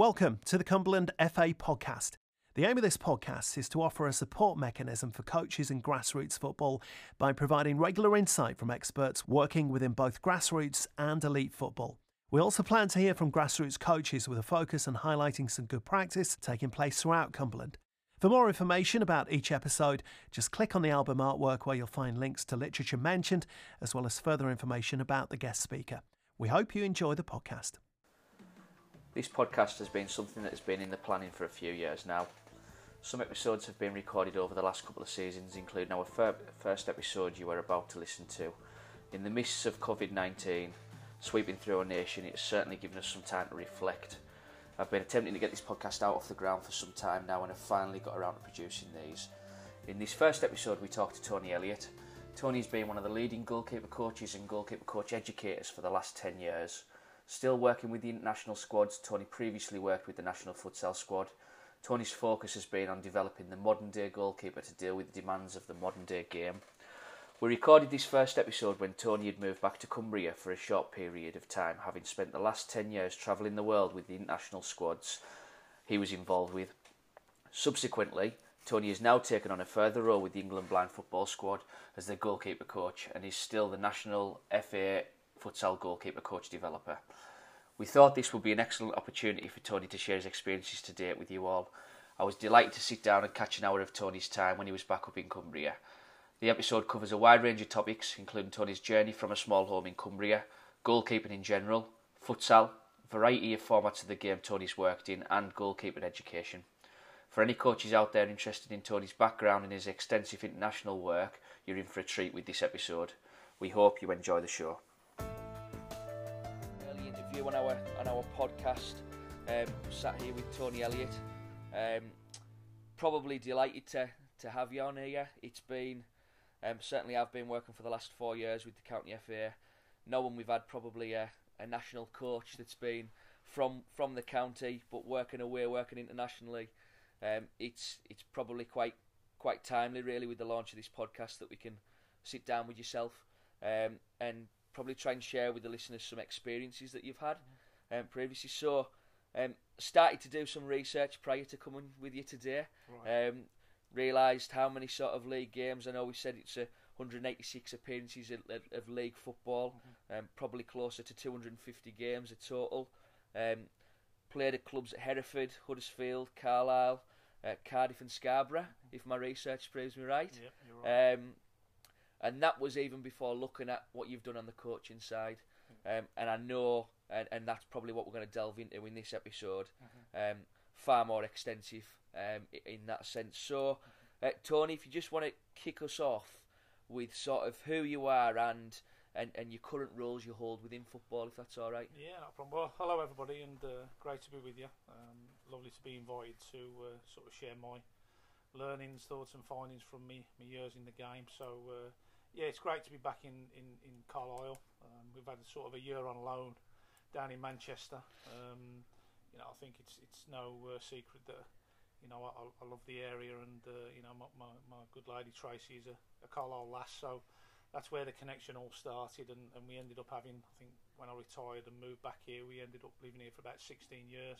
Welcome to the Cumberland FA podcast. The aim of this podcast is to offer a support mechanism for coaches in grassroots football by providing regular insight from experts working within both grassroots and elite football. We also plan to hear from grassroots coaches with a focus on highlighting some good practice taking place throughout Cumberland. For more information about each episode, just click on the album artwork where you'll find links to literature mentioned, as well as further information about the guest speaker. We hope you enjoy the podcast. This podcast has been something that has been in the planning for a few years now. Some episodes have been recorded over the last couple of seasons, including our fir- first episode you are about to listen to. In the midst of COVID 19 sweeping through our nation, it's certainly given us some time to reflect. I've been attempting to get this podcast out off the ground for some time now and have finally got around to producing these. In this first episode, we talked to Tony Elliott. Tony's been one of the leading goalkeeper coaches and goalkeeper coach educators for the last 10 years. Still working with the international squads, Tony previously worked with the national futsal squad. Tony's focus has been on developing the modern day goalkeeper to deal with the demands of the modern day game. We recorded this first episode when Tony had moved back to Cumbria for a short period of time, having spent the last 10 years travelling the world with the international squads he was involved with. Subsequently, Tony has now taken on a further role with the England blind football squad as their goalkeeper coach and is still the national FA futsal goalkeeper coach developer. We thought this would be an excellent opportunity for Tony to share his experiences to date with you all. I was delighted to sit down and catch an hour of Tony's time when he was back up in Cumbria. The episode covers a wide range of topics, including Tony's journey from a small home in Cumbria, goalkeeping in general, futsal, variety of formats of the game Tony's worked in, and goalkeeping education. For any coaches out there interested in Tony's background and his extensive international work, you're in for a treat with this episode. We hope you enjoy the show interview on our on our podcast. Um, sat here with Tony Elliott. Um, probably delighted to to have you on here. It's been um, certainly I've been working for the last four years with the county FA. No one we've had probably a, a national coach that's been from from the county, but working away, working internationally. Um, it's it's probably quite quite timely, really, with the launch of this podcast that we can sit down with yourself um, and probably try and share with the listeners some experiences that you've had um, previously. So, um, started to do some research prior to coming with you today. Right. Um, realised how many sort of league games. I know we said it's a 186 appearances of, of league football, mm-hmm. um, probably closer to 250 games a total. Um, played at clubs at Hereford, Huddersfield, Carlisle, uh, Cardiff, and Scarborough, mm-hmm. if my research proves me right. Yep, right. Um, and that was even before looking at what you've done on the coaching side. Um, and I know, and, and that's probably what we're going to delve into in this episode, mm-hmm. um, far more extensive um, in that sense. So, uh, Tony, if you just want to kick us off with sort of who you are and and, and your current roles you hold within football, if that's all right. Yeah, no problem. Well, hello everybody, and uh, great to be with you. Um, lovely to be invited to uh, sort of share my learnings, thoughts, and findings from me my years in the game. So uh, yeah, it's great to be back in in in Carlisle. Um, we've had sort of a year on loan down in Manchester. Um, you know, I think it's it's no uh, secret that you know I, I love the area, and uh, you know my, my, my good lady Tracy is a, a Carlisle lass, so that's where the connection all started, and, and we ended up having I think when I retired and moved back here, we ended up living here for about 16 years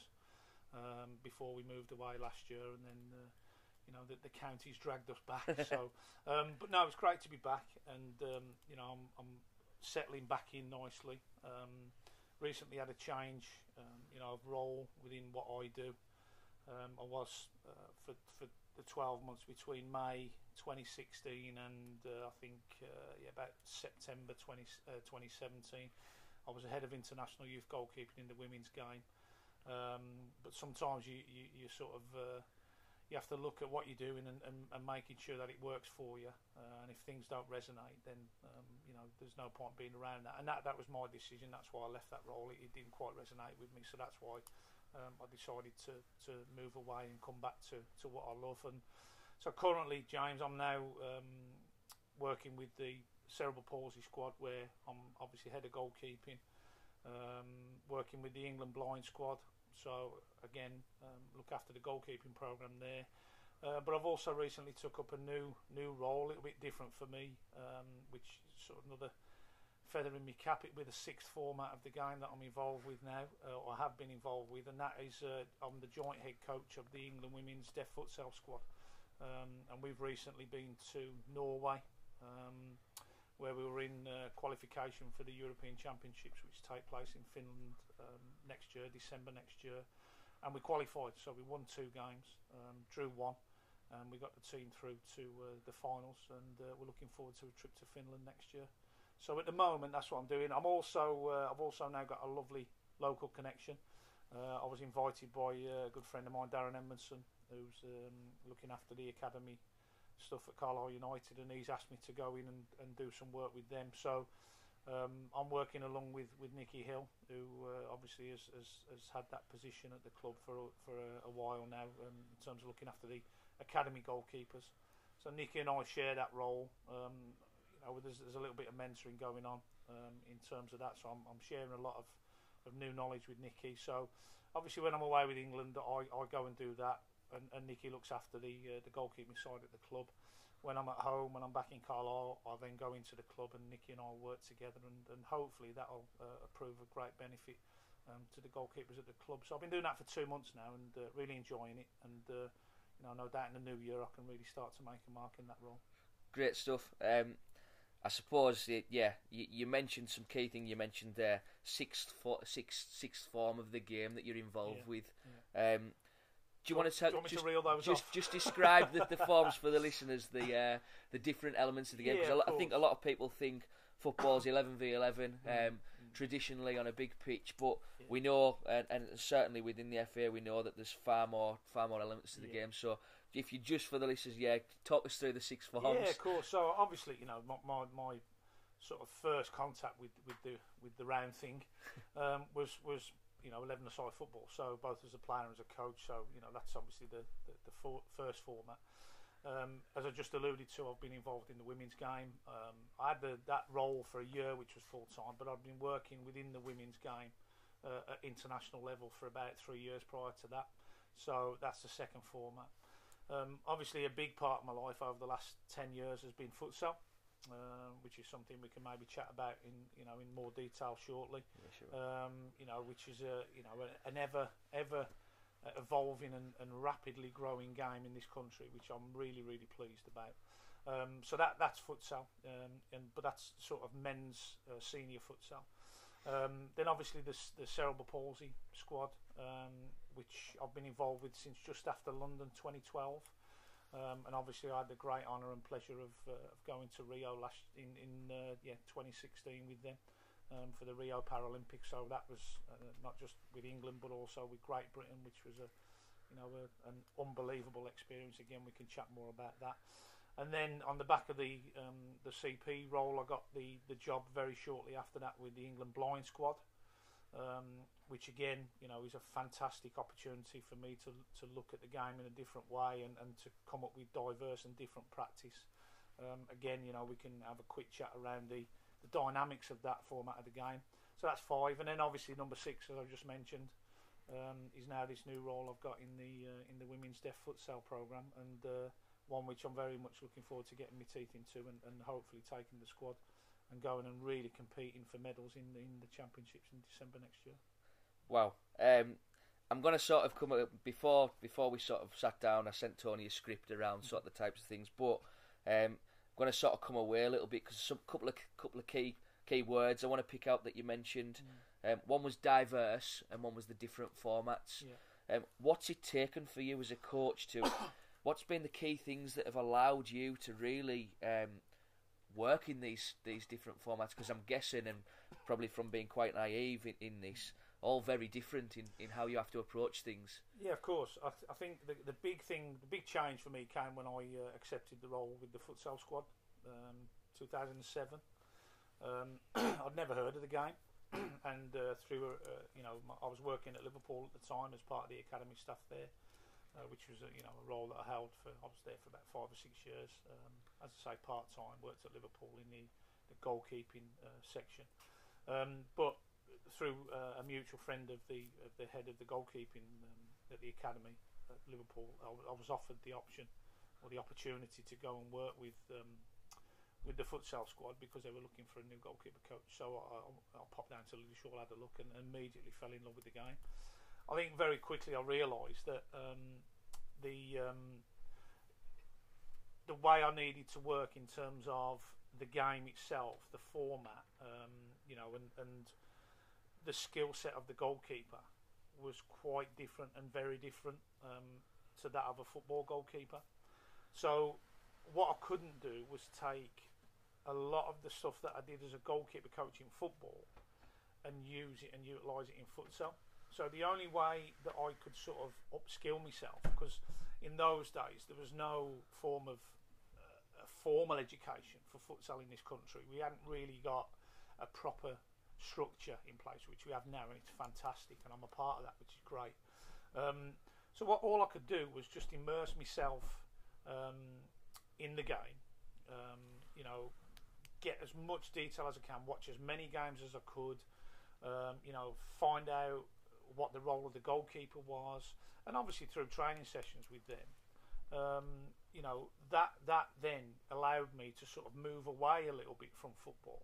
um, before we moved away last year, and then. Uh, you know, the, the county's dragged us back. so, um, but no, it's great to be back, and um, you know, I'm, I'm, settling back in nicely. Um, recently had a change, um, you know, of role within what I do. Um, I was uh, for for the 12 months between May 2016 and uh, I think uh, yeah, about September 20, uh, 2017. I was ahead of international youth goalkeeping in the women's game. Um, but sometimes you, you, you sort of uh, you have to look at what you're doing and, and, and making sure that it works for you. Uh, and if things don't resonate, then um, you know there's no point being around that. And that that was my decision. That's why I left that role. It, it didn't quite resonate with me, so that's why um, I decided to to move away and come back to to what I love. And so currently, James, I'm now um, working with the cerebral palsy squad, where I'm obviously head of goalkeeping. Um, working with the England blind squad, so again, um, look after the goalkeeping program there. Uh, but I've also recently took up a new new role, a little bit different for me, um, which is sort of another feathering my cap It with the sixth format of the game that I'm involved with now, uh, or have been involved with, and that is uh, I'm the joint head coach of the England Women's Deaf Futsal squad, um, and we've recently been to Norway, um, where we were in uh, qualification for the European Championships, which take place in Finland um, next year, December next year, and we qualified. So we won two games, um, drew one. And we got the team through to uh, the finals, and uh, we're looking forward to a trip to Finland next year. So at the moment, that's what I'm doing. I'm also uh, I've also now got a lovely local connection. Uh, I was invited by uh, a good friend of mine, Darren Edmondson, who's um, looking after the academy stuff at Carlisle United, and he's asked me to go in and, and do some work with them. So um, I'm working along with, with Nikki Hill, who uh, obviously has, has, has had that position at the club for for a, a while now, um, in terms of looking after the academy goalkeepers. So Nikki and I share that role. Um, know, there's, there's a little bit of mentoring going on um, in terms of that. So I'm, I'm sharing a lot of, of new knowledge with Nikki. So obviously, when I'm away with England, I, I go and do that, and, and Nikki looks after the uh, the goalkeeping side at the club. When I'm at home, when I'm back in Carlisle, I then go into the club, and Nikki and I work together, and, and hopefully that'll uh, prove a great benefit um, to the goalkeepers at the club. So I've been doing that for two months now, and uh, really enjoying it. And uh, you know, no doubt in the new year I can really start to make a mark in that role. Great stuff. Um, I suppose, yeah, you, you, mentioned some key thing. You mentioned there sixth, for, sixth, sixth form of the game that you're involved yeah, with. Yeah. Um, do you want to tell? Just, to just, just, describe the, the, forms for the listeners, the uh, the different elements of the game. Because yeah, I think a lot of people think football's eleven v eleven. Mm, um. Traditionally on a big pitch, but we know, and, and, certainly within the FA, we know that there's far more, far more elements to the game. So if you just for the listeners, yeah, talk us through the six forms. Yeah, of course. So obviously, you know, my my, my sort of first contact with, with the with the round thing um, was was you know eleven aside football. So both as a player and as a coach. So you know that's obviously the the, the for, first format. Um, as I just alluded to, I've been involved in the women's game. Um, I had the, that role for a year, which was full time, but I've been working within the women's game uh, at international level for about three years prior to that. So that's the second format. Um, obviously, a big part of my life over the last ten years has been futsal, uh, which is something we can maybe chat about in you know in more detail shortly. Yeah, sure. um, you know, which is a you know an ever ever evolving and, and, rapidly growing game in this country, which I'm really really pleased about. Um, so that that's futsal, um, and but that's sort of men's uh, senior futsal. Um, then obviously the, the cerebral palsy squad, um, which I've been involved with since just after London 2012. Um, and obviously, I had the great honour and pleasure of, uh, of going to Rio last in in uh, yeah 2016 with them um, for the Rio Paralympics. So that was uh, not just with England, but also with Great Britain, which was a you know a, an unbelievable experience. Again, we can chat more about that. And then on the back of the um, the CP role, I got the the job very shortly after that with the England Blind Squad um, which again, you know, is a fantastic opportunity for me to to look at the game in a different way and, and to come up with diverse and different practice. Um, again, you know, we can have a quick chat around the, the dynamics of that format of the game. So that's five, and then obviously number six, as I just mentioned, um, is now this new role I've got in the uh, in the women's deaf futsal program, and uh, one which I'm very much looking forward to getting my teeth into, and, and hopefully taking the squad and going and really competing for medals in the, in the championships in December next year. Wow. Um, I'm going to sort of come before before we sort of sat down. I sent Tony a script around sort of the types of things, but um, I'm going to sort of come away a little bit because some couple of couple of key key words I want to pick out that you mentioned. Mm. Um, one was diverse, and one was the different formats. Yeah. Um, what's it taken for you as a coach to? what's been the key things that have allowed you to really um, work in these these different formats? Because I'm guessing, and probably from being quite naive in, in this, all very different in, in how you have to approach things. Yeah, of course. I, th- I think the, the big thing, the big change for me came when I uh, accepted the role with the futsal squad, um, 2007. Um, I'd never heard of the game, and uh, through uh, you know I was working at Liverpool at the time as part of the academy staff there uh, which was a, you know a role that I held for I was there for about five or six years. Um, as I say, part time. Worked at Liverpool in the, the goalkeeping uh, section, um, but through uh, a mutual friend of the of the head of the goalkeeping um, at the academy at Liverpool, I, I, was offered the option or the opportunity to go and work with um, with the futsal squad because they were looking for a new goalkeeper coach. So I, I, I popped down to Lilleshall, had a look, and immediately fell in love with the game. I think very quickly I realised that um, the um, the way I needed to work in terms of the game itself, the format, um, you know, and, and the skill set of the goalkeeper was quite different and very different um, to that of a football goalkeeper. So what I couldn't do was take a lot of the stuff that I did as a goalkeeper coach in football and use it and utilise it in futsal. So the only way that I could sort of upskill myself, because in those days there was no form of uh, formal education for futsal in this country. We hadn't really got a proper structure in place, which we have now, and it's fantastic, and I'm a part of that, which is great. Um, so what all I could do was just immerse myself um, in the game. Um, you know, get as much detail as I can, watch as many games as I could. Um, you know, find out what the role of the goalkeeper was, and obviously through training sessions with them. Um, you know that that then allowed me to sort of move away a little bit from football,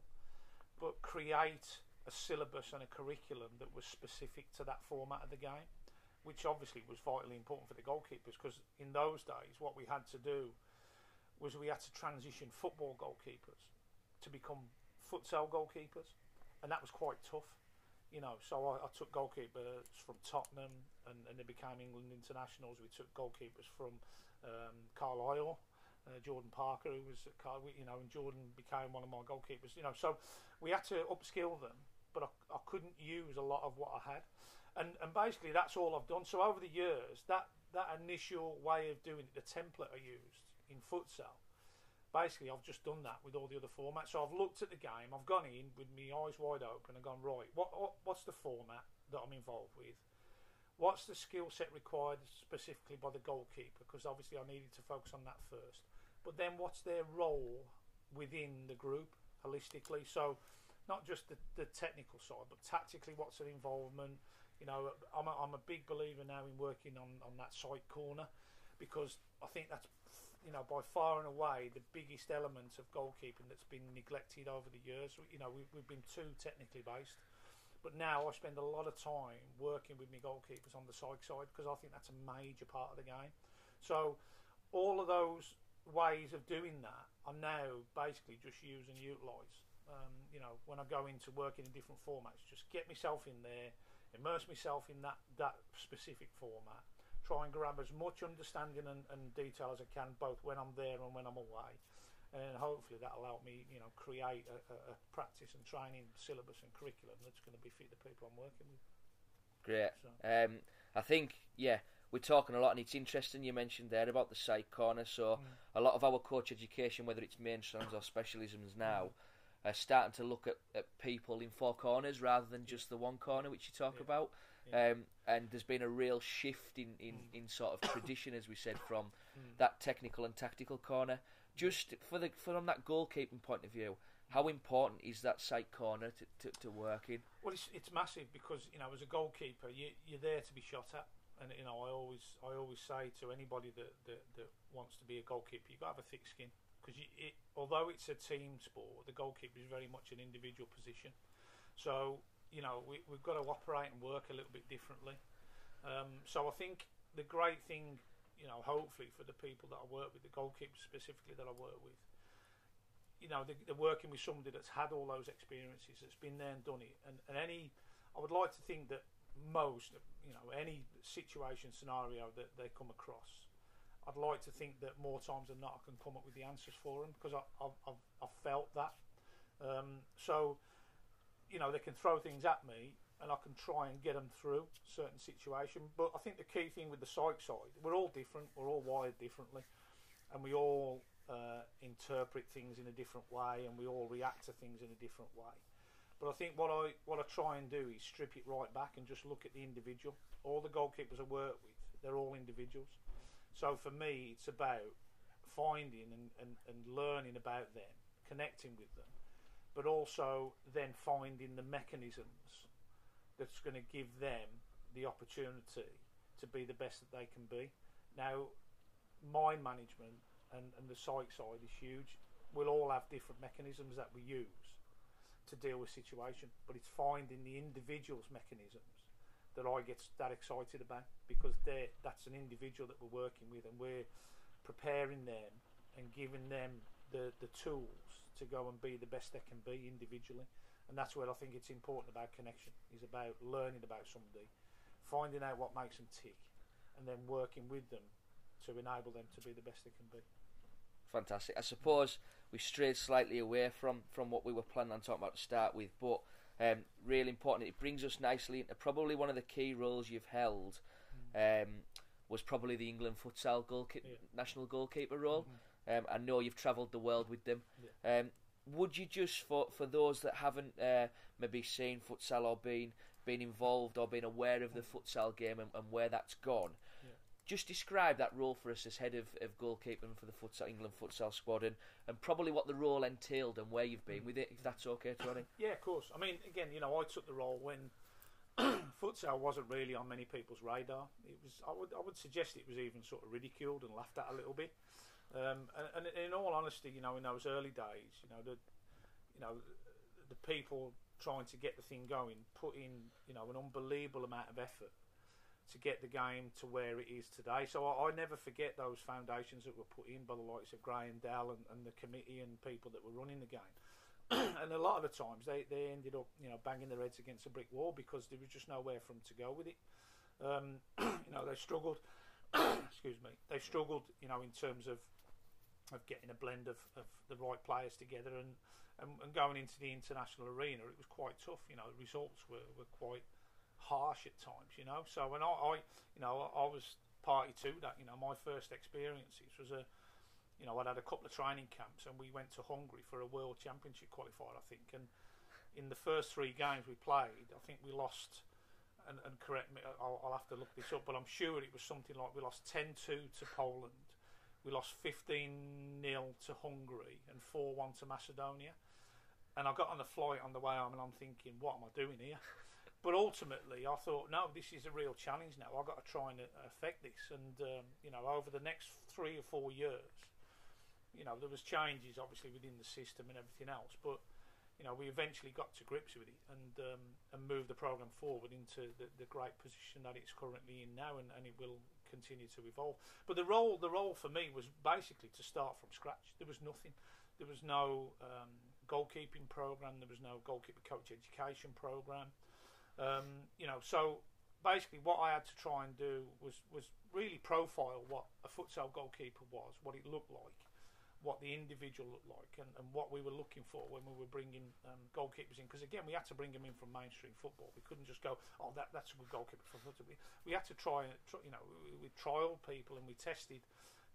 but create a syllabus and a curriculum that was specific to that format of the game, which obviously was vitally important for the goalkeepers because in those days what we had to do was we had to transition football goalkeepers to become futsal goalkeepers, and that was quite tough. You know, so I, I took goalkeepers from Tottenham, and, and they became England internationals. We took goalkeepers from um, Carlisle, uh, Jordan Parker, who was at Car- you know, and Jordan became one of my goalkeepers. You know, so we had to upskill them, but I, I couldn't use a lot of what I had, and and basically that's all I've done. So over the years, that that initial way of doing it, the template I used in futsal, basically I've just done that with all the other formats. So I've looked at the game, I've gone in with my eyes wide open and gone right. What, what what's the format that I'm involved with? What's the skill set required specifically by the goalkeeper? Because obviously I needed to focus on that first. But then what's their role within the group holistically? So not just the, the technical side, but tactically, what's an involvement? You know, I'm a, I'm a big believer now in working on, on that psych corner because I think that's you know by far and away the biggest element of goalkeeping that's been neglected over the years. You know, we, we've been too technically based. But now I spend a lot of time working with my goalkeepers on the psych side because I think that's a major part of the game. So all of those ways of doing that I'm now basically just use and utilise. Um, you know, when I go into working in different formats, just get myself in there, immerse myself in that that specific format, try and grab as much understanding and, and detail as I can, both when I'm there and when I'm away and hopefully that'll help me, you know, create a, a, practice and training syllabus and curriculum that's going to be fit the people I'm working with. Great. So. Um, I think, yeah, we're talking a lot, and it's interesting you mentioned there about the psych corner. So mm. a lot of our coach education, whether it's mainstreams or specialisms now. Are starting to look at, at people in four corners rather than just the one corner, which you talk yeah. about. Yeah. Um, and there's been a real shift in, in, mm. in sort of tradition, as we said, from mm. that technical and tactical corner just for the from that goalkeeping point of view, how important is that psych corner to, to, to work in? Well, it's, it's massive because you know as a goalkeeper you you're there to be shot at, and you know I always I always say to anybody that that, that wants to be a goalkeeper, you've got to have a thick skin because it, although it's a team sport, the goalkeeper is very much an individual position. So you know we, we've got to operate and work a little bit differently. Um, so I think the great thing you know, hopefully for the people that I work with, the goalkeepers specifically that I work with, you know, they're, they're, working with somebody that's had all those experiences, that's been there and done it. And, and any, I would like to think that most, you know, any situation, scenario that they come across, I'd like to think that more times than not I can come up with the answers for them because I, have I've, felt that. Um, so, you know, they can throw things at me and I can try and get them through certain situation. But I think the key thing with the psych side, we're all different, we're all wired differently, and we all uh, interpret things in a different way, and we all react to things in a different way. But I think what I what I try and do is strip it right back and just look at the individual. All the goalkeepers I work with, they're all individuals. So for me, it's about finding and, and, and learning about them, connecting with them, but also then finding the mechanisms that's going to give them the opportunity to be the best that they can be. Now, mind management and, and the psych side is huge. we'll all have different mechanisms that we use to deal with situation, but it's finding the individual's mechanisms that I get that excited about because they that's an individual that we're working with and we're preparing them and giving them the, the tools to go and be the best they can be individually. And that's where I think it's important about connection, is about learning about somebody, finding out what makes them tick, and then working with them to enable them to be the best they can be. Fantastic. I suppose we strayed slightly away from, from what we were planning on talking about to start with, but um, really important. It brings us nicely into probably one of the key roles you've held. Um, was probably the England futsal goalkeeper, yeah. national goalkeeper role. Mm-hmm. Um, I know you've travelled the world with them. Yeah. Um, would you just for for those that haven't uh, maybe seen futsal or been been involved or been aware of the mm. futsal game and, and where that's gone, just describe that role for us as head of, of goalkeeping for the futsal, England futsal squad and, and probably what the role entailed and where you've been with it, if that's okay, Tony. Yeah, of course. I mean, again, you know, I took the role when futsal wasn't really on many people's radar. It was, I would, I would suggest it was even sort of ridiculed and laughed at a little bit. Um, and, and, in all honesty, you know, in those early days, you know, the, you know, the people trying to get the thing going put in, you know, an unbelievable amount of effort to get the game to where it is today. So I, I, never forget those foundations that were put in by the likes of Graham Dell and, and the committee and people that were running the game. and a lot of the times they, they ended up you know banging their heads against a brick wall because there was just nowhere for them to go with it. Um, you know they struggled. excuse me. They struggled you know in terms of of getting a blend of, of the right players together and, and, and going into the international arena. It was quite tough. You know results were, were quite harsh at times, you know. So when I, I you know, I, I was party to that. You know, my first experiences was a, you know, I'd had a couple of training camps and we went to Hungary for a World Championship qualifier, I think. And in the first three games we played, I think we lost. And, and correct me, I'll, I'll have to look this up, but I'm sure it was something like we lost 10-2 to Poland, we lost 15 0 to Hungary, and 4 1 to Macedonia. And I got on the flight on the way home, and I'm thinking, what am I doing here? But ultimately, I thought, no, this is a real challenge now. I've got to try and uh, affect this. And um, you know, over the next three or four years, you know, there was changes obviously within the system and everything else, but you know, we eventually got to grips with it and um, and moved the program forward into the, the great position that it's currently in now, and, and it will continue to evolve. But the role the role for me was basically to start from scratch. There was nothing. There was no um, goalkeeping program. There was no goalkeeper coach education program. Um, you know, so basically what I had to try and do was was really profile what a futsal goalkeeper was, what it looked like, what the individual looked like, and, and what we were looking for when we were bringing um, goalkeepers in. Because again, we had to bring them in from mainstream football. We couldn't just go, oh, that that's a good goalkeeper for football. We, we had to try, and, you know, we, we trialed people and we tested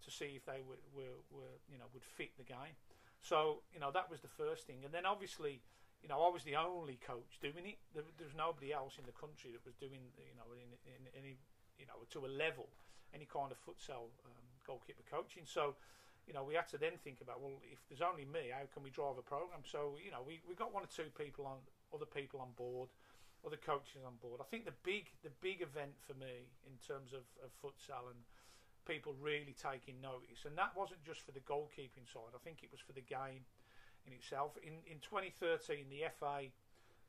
to see if they were, were, were you know would fit the game. So you know that was the first thing, and then obviously you know, I was the only coach doing it. There, there was nobody else in the country that was doing, you know, in, in any, you know, to a level, any kind of futsal um, goalkeeper coaching. So, you know, we had to then think about, well, if there's only me, how can we drive a program? So, you know, we, we got one or two people on, other people on board, other coaches on board. I think the big the big event for me in terms of, of futsal and people really taking notice, and that wasn't just for the goalkeeping side. I think it was for the game in itself. In in 2013, the FA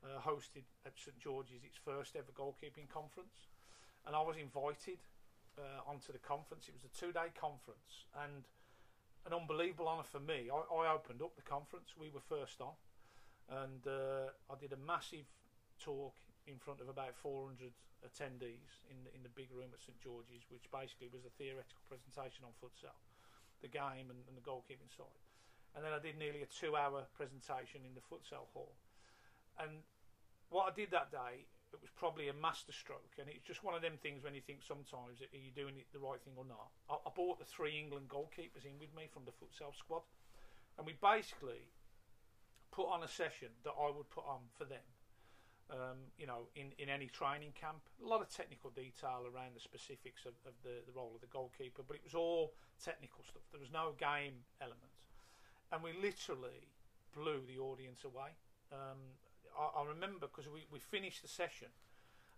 uh, hosted at St George's its first ever goalkeeping conference, and I was invited uh, onto the conference. It was a two-day conference, and an unbelievable honour for me. I, I, opened up the conference. We were first on, and uh, I did a massive talk in front of about 400 attendees in the, in the big room at St George's, which basically was a theoretical presentation on futsal, the game and, and the goalkeeping side and then I did nearly a two-hour presentation in the futsal hall. And what I did that day, it was probably a masterstroke, and it's just one of them things when you think sometimes are you doing the right thing or not. I, I brought the three England goalkeepers in with me from the futsal squad, and we basically put on a session that I would put on for them. Um, you know, in, in any training camp, a lot of technical detail around the specifics of, of the, the role of the goalkeeper, but it was all technical stuff. There was no game element and we literally blew the audience away. Um, I, I, remember because we, we finished the session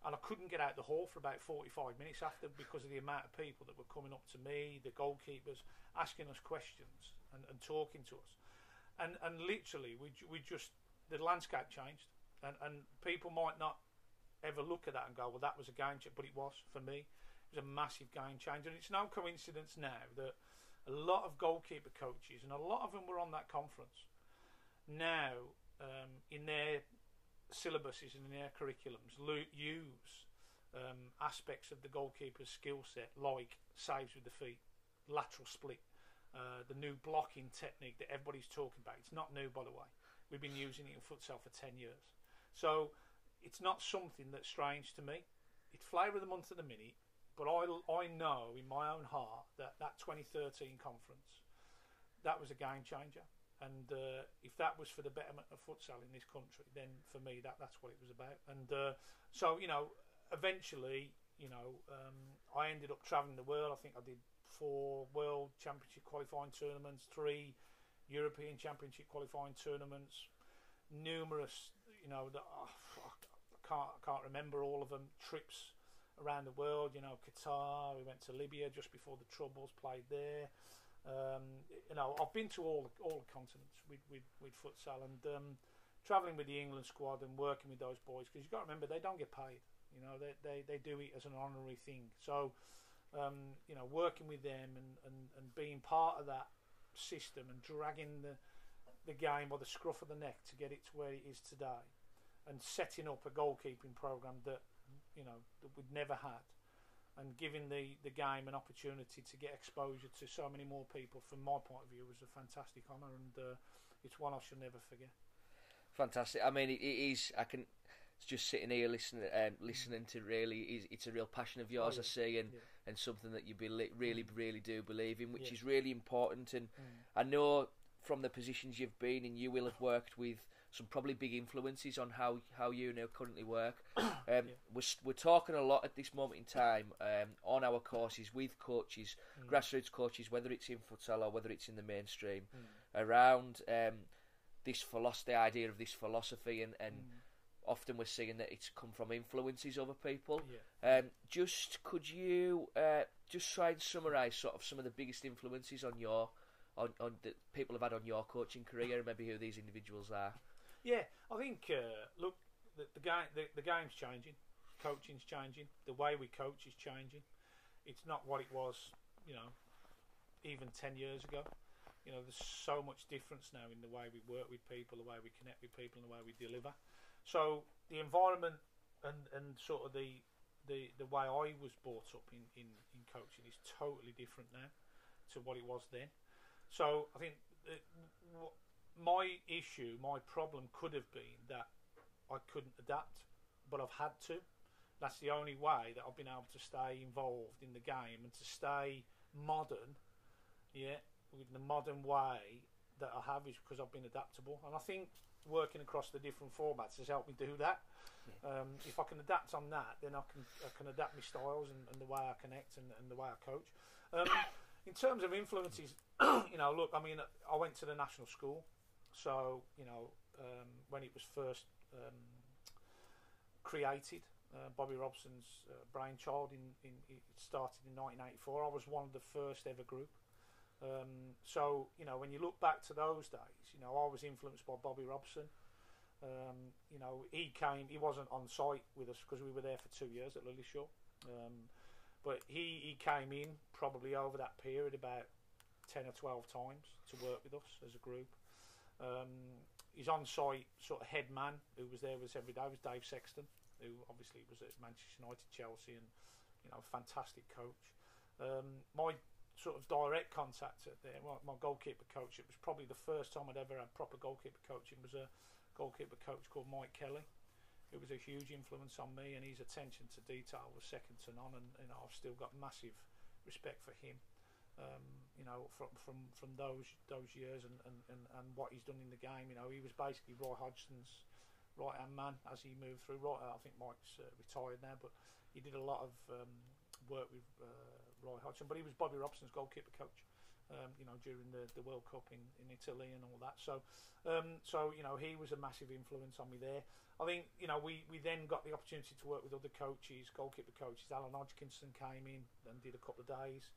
and I couldn't get out the hall for about 45 minutes after because of the amount of people that were coming up to me, the goalkeepers, asking us questions and, and talking to us. and and literally we we just the landscape changed, and and people might not ever look at that and go, well, that was a game changer, but it was for me. It was a massive game changer, and it's no coincidence now that a lot of goalkeeper coaches and a lot of them were on that conference. Now, um, in their syllabuses and in their curriculums, use um, aspects of the goalkeeper's skill set, like saves with the feet, lateral split, uh, the new blocking technique that everybody's talking about. It's not new, by the way. We've been using it in futsal for 10 years. So it's not something that's strange to me. It's flavour of the month at the minute, but I, I know in my own heart that that 2013 conference, that was a game changer. And uh, if that was for the betterment of futsal in this country, then for me that that's what it was about. And uh, so you know, eventually, you know, um, I ended up travelling the world. I think I did four World Championship qualifying tournaments, three European Championship qualifying tournaments, numerous, you know, the, oh, I can't I can't remember all of them. Trips around the world, you know, Qatar. We went to Libya just before the Troubles, played there. Um, you know, I've been to all all the continents with with, with futsal and um, travelling with the England squad and working with those boys because you've got to remember they don't get paid. You know, they they, they do it as an honorary thing. So um, you know, working with them and, and, and being part of that system and dragging the the game by the scruff of the neck to get it to where it is today, and setting up a goalkeeping program that you know that we'd never had, and giving the, the game an opportunity to get exposure to so many more people. From my point of view, was a fantastic honour, and uh, it's one I shall never forget. Fantastic. I mean, it, it is. I can just sitting here listening, um, listening to really, it's a real passion of yours. Oh, yeah. I see, and Yeah. and something that you be, really, Mm. really do believe in, which Yeah. is really important. And Mm. I know from the positions you've been in, you will have worked with some probably big influences on how, how you now currently work. Um, Yeah. we're, we're talking a lot at this moment in time um, on our courses with coaches, Mm. grassroots coaches, whether it's in futsal or whether it's in the mainstream, Mm. around um, this philosophy, the idea of this philosophy, and, and Mm. often we're seeing that it's come from influences over people. Yeah. Um, just could you uh, just try and summarise sort of some of the biggest influences on your on, on that people have had on your coaching career, and maybe who these individuals are. Yeah, I think uh, look, the, the game the, the game's changing, coaching's changing, the way we coach is changing. It's not what it was, you know, even ten years ago. You know, there's so much difference now in the way we work with people, the way we connect with people, and the way we deliver. So the environment and, and sort of the, the the way I was brought up in, in, in coaching is totally different now to what it was then. So I think that w- my issue, my problem could have been that I couldn't adapt, but I've had to. That's the only way that I've been able to stay involved in the game and to stay modern, yeah, with the modern way that I have is because I've been adaptable. And I think working across the different formats has helped me do that. Um, if I can adapt on that, then I can I can adapt my styles and, and the way I connect and, and the way I coach. Um, in terms of influences, you know, look, I mean, I went to the national school, so you know, um, when it was first um, created, uh, Bobby Robson's uh, brainchild, in, in it started in 1984. I was one of the first ever group. Um, so you know, when you look back to those days, you know, I was influenced by Bobby Robson. Um, you know, he came. He wasn't on site with us because we were there for two years at Lilleshall. Um, but he, he came in probably over that period about 10 or 12 times to work with us as a group. Um, his on site sort of head man who was there with us every day was Dave Sexton, who obviously was at Manchester United, Chelsea, and you know, fantastic coach. Um, my sort of direct contact at there, well, my goalkeeper coach, it was probably the first time I'd ever had proper goalkeeper coaching, was a goalkeeper coach called Mike Kelly it was a huge influence on me, and his attention to detail was second to none. And know, I've still got massive respect for him. Um, you know, from from from those those years and, and, and, and what he's done in the game. You know, he was basically Roy Hodgson's right hand man as he moved through. Right, I think Mike's uh, retired now, but he did a lot of um, work with uh, Roy Hodgson. But he was Bobby Robson's goalkeeper coach. Um, you know, during the, the World Cup in, in Italy and all that. So, um, so you know, he was a massive influence on me there. I think you know we, we then got the opportunity to work with other coaches, goalkeeper coaches. Alan Hodgkinson came in and did a couple of days.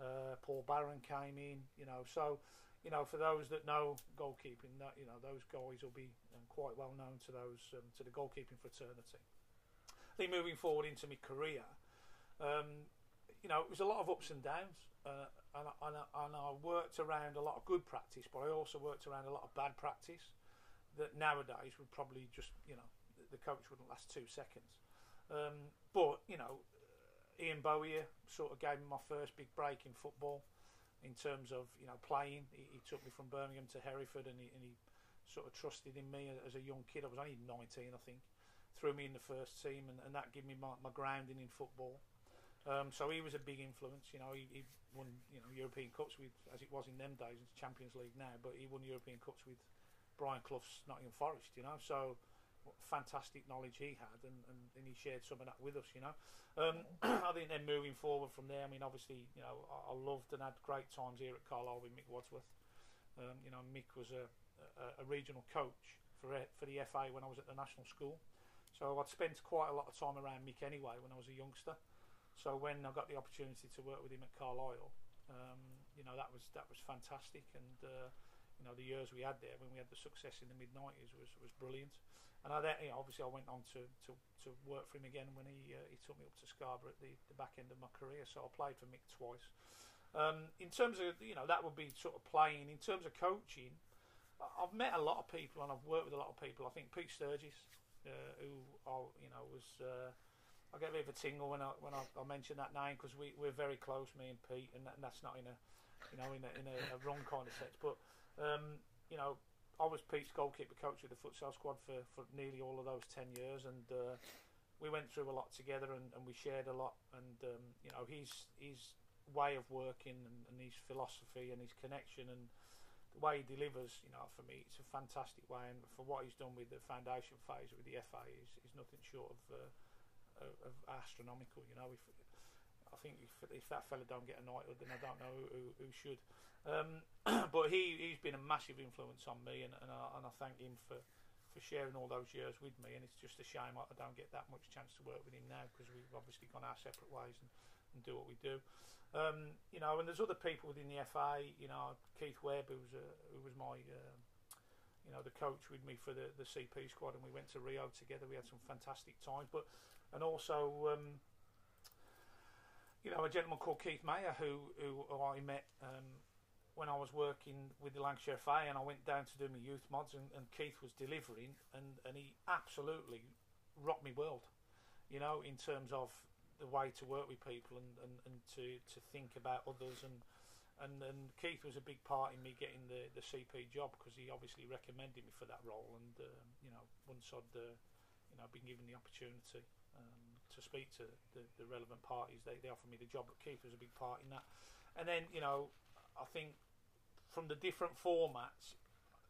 Uh, Paul Barron came in. You know, so you know, for those that know goalkeeping, that you know those guys will be um, quite well known to those um, to the goalkeeping fraternity. I think moving forward into my career, um, you know, it was a lot of ups and downs, uh, and, and, and I worked around a lot of good practice, but I also worked around a lot of bad practice that nowadays would probably just you know the coach wouldn't last two seconds. Um, but you know, Ian Bowyer sort of gave me my first big break in football in terms of you know playing. He, he took me from Birmingham to Hereford, and he, and he sort of trusted in me as a young kid. I was only 19, I think. Threw me in the first team, and, and that gave me my, my grounding in football. Um, so he was a big influence. You know, he, he won you know European Cups with, as it was in them days, it's Champions League now, but he won European Cups with Brian Clough's Nottingham Forest. You know, so fantastic knowledge he had, and, and, and, he shared some of that with us. You know, um, I think then moving forward from there, I mean, obviously, you know, I, I loved and had great times here at Carlisle with Mick Wadsworth. Um, you know, Mick was a, a, a, regional coach for for the FA when I was at the national school, so I'd spent quite a lot of time around Mick anyway when I was a youngster. So when I got the opportunity to work with him at Carlisle, um, you know, that was that was fantastic, and uh, you know, the years we had there when we had the success in the mid '90s was was brilliant. And I then, you know, obviously, I went on to, to, to work for him again when he uh, he took me up to Scarborough at the, the back end of my career. So I played for Mick twice. Um, in terms of you know that would be sort of playing. In terms of coaching, I've met a lot of people and I've worked with a lot of people. I think Pete Sturgess, uh, who I, you know was. Uh, I get a bit of a tingle when I when I, I mention that name because we we're very close, me and Pete, and, that, and that's not in a you know in a, in a, a wrong kind of sense. But um, you know, I was Pete's goalkeeper coach with the futsal squad for, for nearly all of those 10 years, and uh, we went through a lot together and, and we shared a lot. And, um, you know, his, his way of working and, and his philosophy and his connection and the way he delivers, you know, for me, it's a fantastic way. And for what he's done with the foundation phase with the FA is, is nothing short of, uh, of astronomical, you know. If, I think if, if that fella don't get a knighthood, then I don't know who, who should. Um, but he he's been a massive influence on me, and and I, and I thank him for, for sharing all those years with me. And it's just a shame I, don't get that much chance to work with him now because we've obviously gone our separate ways and, and do what we do. Um, you know, and there's other people within the FA. You know, Keith Webb, who was a, who was my uh, you know the coach with me for the the CP squad, and we went to Rio together. We had some fantastic times, but and also. Um, you know, a gentleman called Keith Mayer who who, I met um, when I was working with the Lancashire FA, and I went down to do my youth mods, and, and Keith was delivering, and, and he absolutely rocked me world. You know, in terms of the way to work with people and, and, and to, to think about others and and and Keith was a big part in me getting the, the CP job because he obviously recommended me for that role and um, you know once I'd uh, you know been given the opportunity um, to speak to the, the relevant parties. They, they offered me the job, but Keith was a big part in that. And then, you know, I think from the different formats,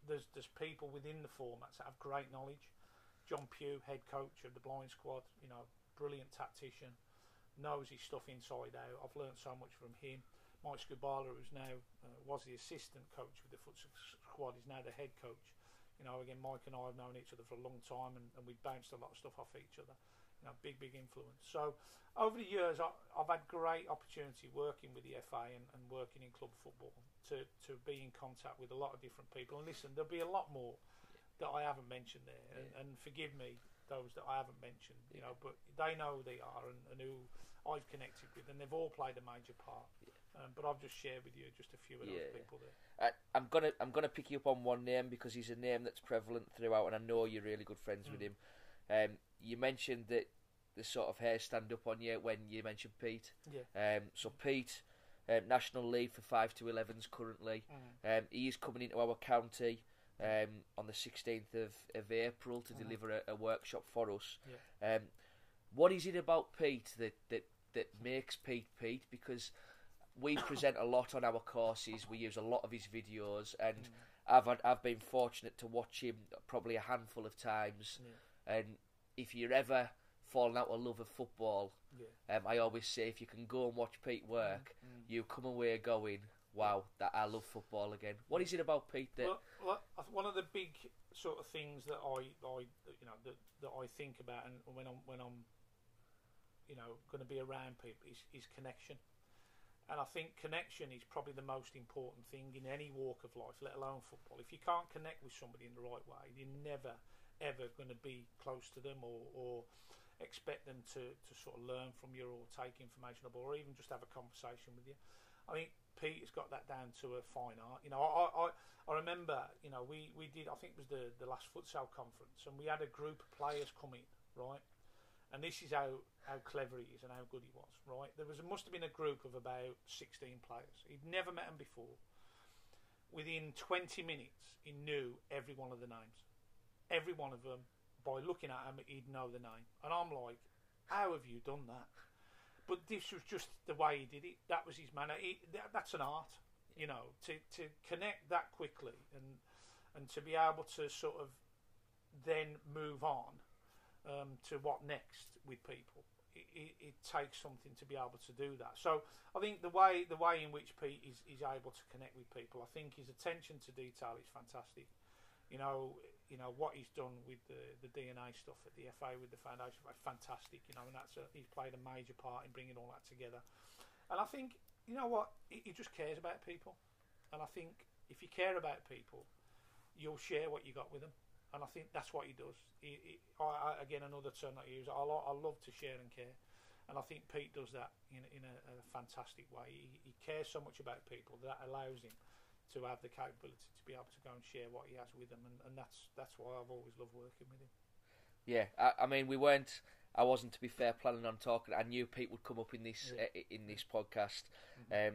there's there's people within the formats that have great knowledge. John Pugh, head coach of the blind squad, you know, brilliant tactician, knows his stuff inside out. I've learned so much from him. Mike Skubala, who's now uh, was the assistant coach with the futsal squad, is now the head coach. You know, again, Mike and I have known each other for a long time, and, and we've bounced a lot of stuff off each other you know, big, big influence. So over the years, I, have had great opportunity working with the FA and, and, working in club football to, to be in contact with a lot of different people. And listen, there'll be a lot more that I haven't mentioned there, and, and forgive me those that I haven't mentioned, you know, but they know who they are and, and who I've connected with, and they've all played a major part. Um, but I've just shared with you just a few of those people there. I, I'm gonna I'm gonna pick you up on one name because he's a name that's prevalent throughout, and I know you're really good friends mm. with him. Um, you mentioned that the sort of hair stand up on you when you mentioned Pete. Yeah. Um, so Pete, um, national league for five to 11s currently. Mm. Um, he is coming into our county um, on the 16th of, of April to mm. deliver a, a, workshop for us. Yeah. Um, what is it about Pete that, that, that makes Pete Pete? Because we present a lot on our courses. We use a lot of his videos, and mm. I've had, I've been fortunate to watch him probably a handful of times. Yeah. And if you're ever falling out of love of football, yeah. um, I always say if you can go and watch Pete work, mm, mm. you come away going, "Wow, that I love football again." What is it about Pete that? Well, well, one of the big sort of things that I, I you know, that, that I think about, and when I'm when I'm, you know, going to be around people is, is connection. And I think connection is probably the most important thing in any walk of life, let alone football. If you can't connect with somebody in the right way, you're never, ever going to be close to them or, or expect them to, to sort of learn from you or take information or even just have a conversation with you. I think Pete has got that down to a fine art. You know, I, I, I remember, you know, we, we did, I think it was the, the last futsal conference, and we had a group of players come in, right? And this is how, how clever he is and how good he was, right? There was must have been a group of about 16 players. He'd never met them before. Within 20 minutes, he knew every one of the names. Every one of them. By looking at him, he'd know the name. And I'm like, how have you done that? But this was just the way he did it. That was his manner. He, that, that's an art, you know, to, to connect that quickly and and to be able to sort of then move on um, to what next with people. It, it, it, takes something to be able to do that. So I think the way the way in which Pete is, is able to connect with people, I think his attention to detail is fantastic. You know, you know what he's done with the, the DNA stuff at the FA with the foundation, fantastic. You know, and that's a, he's played a major part in bringing all that together. And I think you know what he, he just cares about people, and I think if you care about people, you'll share what you got with them and I think that's what he does. He, he, I, I, again, another term that I use. I, I love to share and care, and I think Pete does that in, in a, a fantastic way. He, he, cares so much about people that allows him to have the capability to be able to go and share what he has with them, and, and that's that's why I've always loved working with him. Yeah, I, I mean, we weren't. I wasn't, to be fair, planning on talking. I knew Pete would come up in this yeah. uh, in this podcast. Mm-hmm. Um,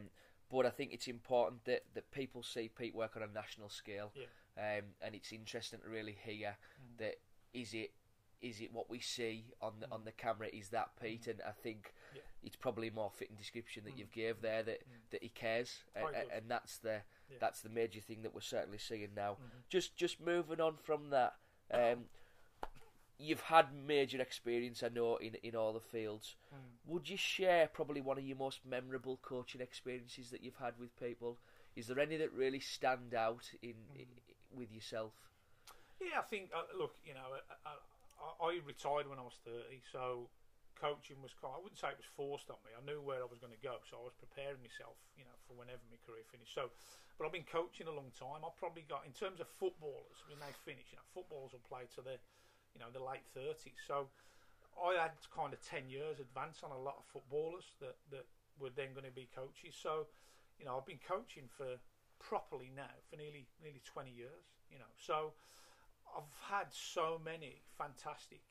but I think it's important that, that people see Pete work on a national scale. Yeah. Um, and it's interesting to really hear mm. that is it is it what we see on the mm. on the camera is that Pete mm. and I think yeah. it's probably a more fitting description that mm. you've gave there that mm. that he cares and, and, that's the yeah. that's the major thing that we're certainly seeing now mm-hmm. just just moving on from that um, you've had major experience, I know, in in all the fields. Mm. Would you share probably one of your most memorable coaching experiences that you've had with people? Is there any that really stand out in, mm. in with yourself? Yeah, I think. Uh, look, you know, I, I, I, retired when I was thirty, so coaching was kind. I wouldn't say it was forced on me. I knew where I was going to go, so I was preparing myself, you know, for whenever my career finished. So, but I've been coaching a long time. I probably got in terms of footballers when they finish. You know, footballers will play to the, you know, the late 30s. So I had kind of 10 years advance on a lot of footballers that, that were then going to be coaches. So, you know, I've been coaching for properly now for nearly nearly 20 years, you know. So I've had so many fantastic,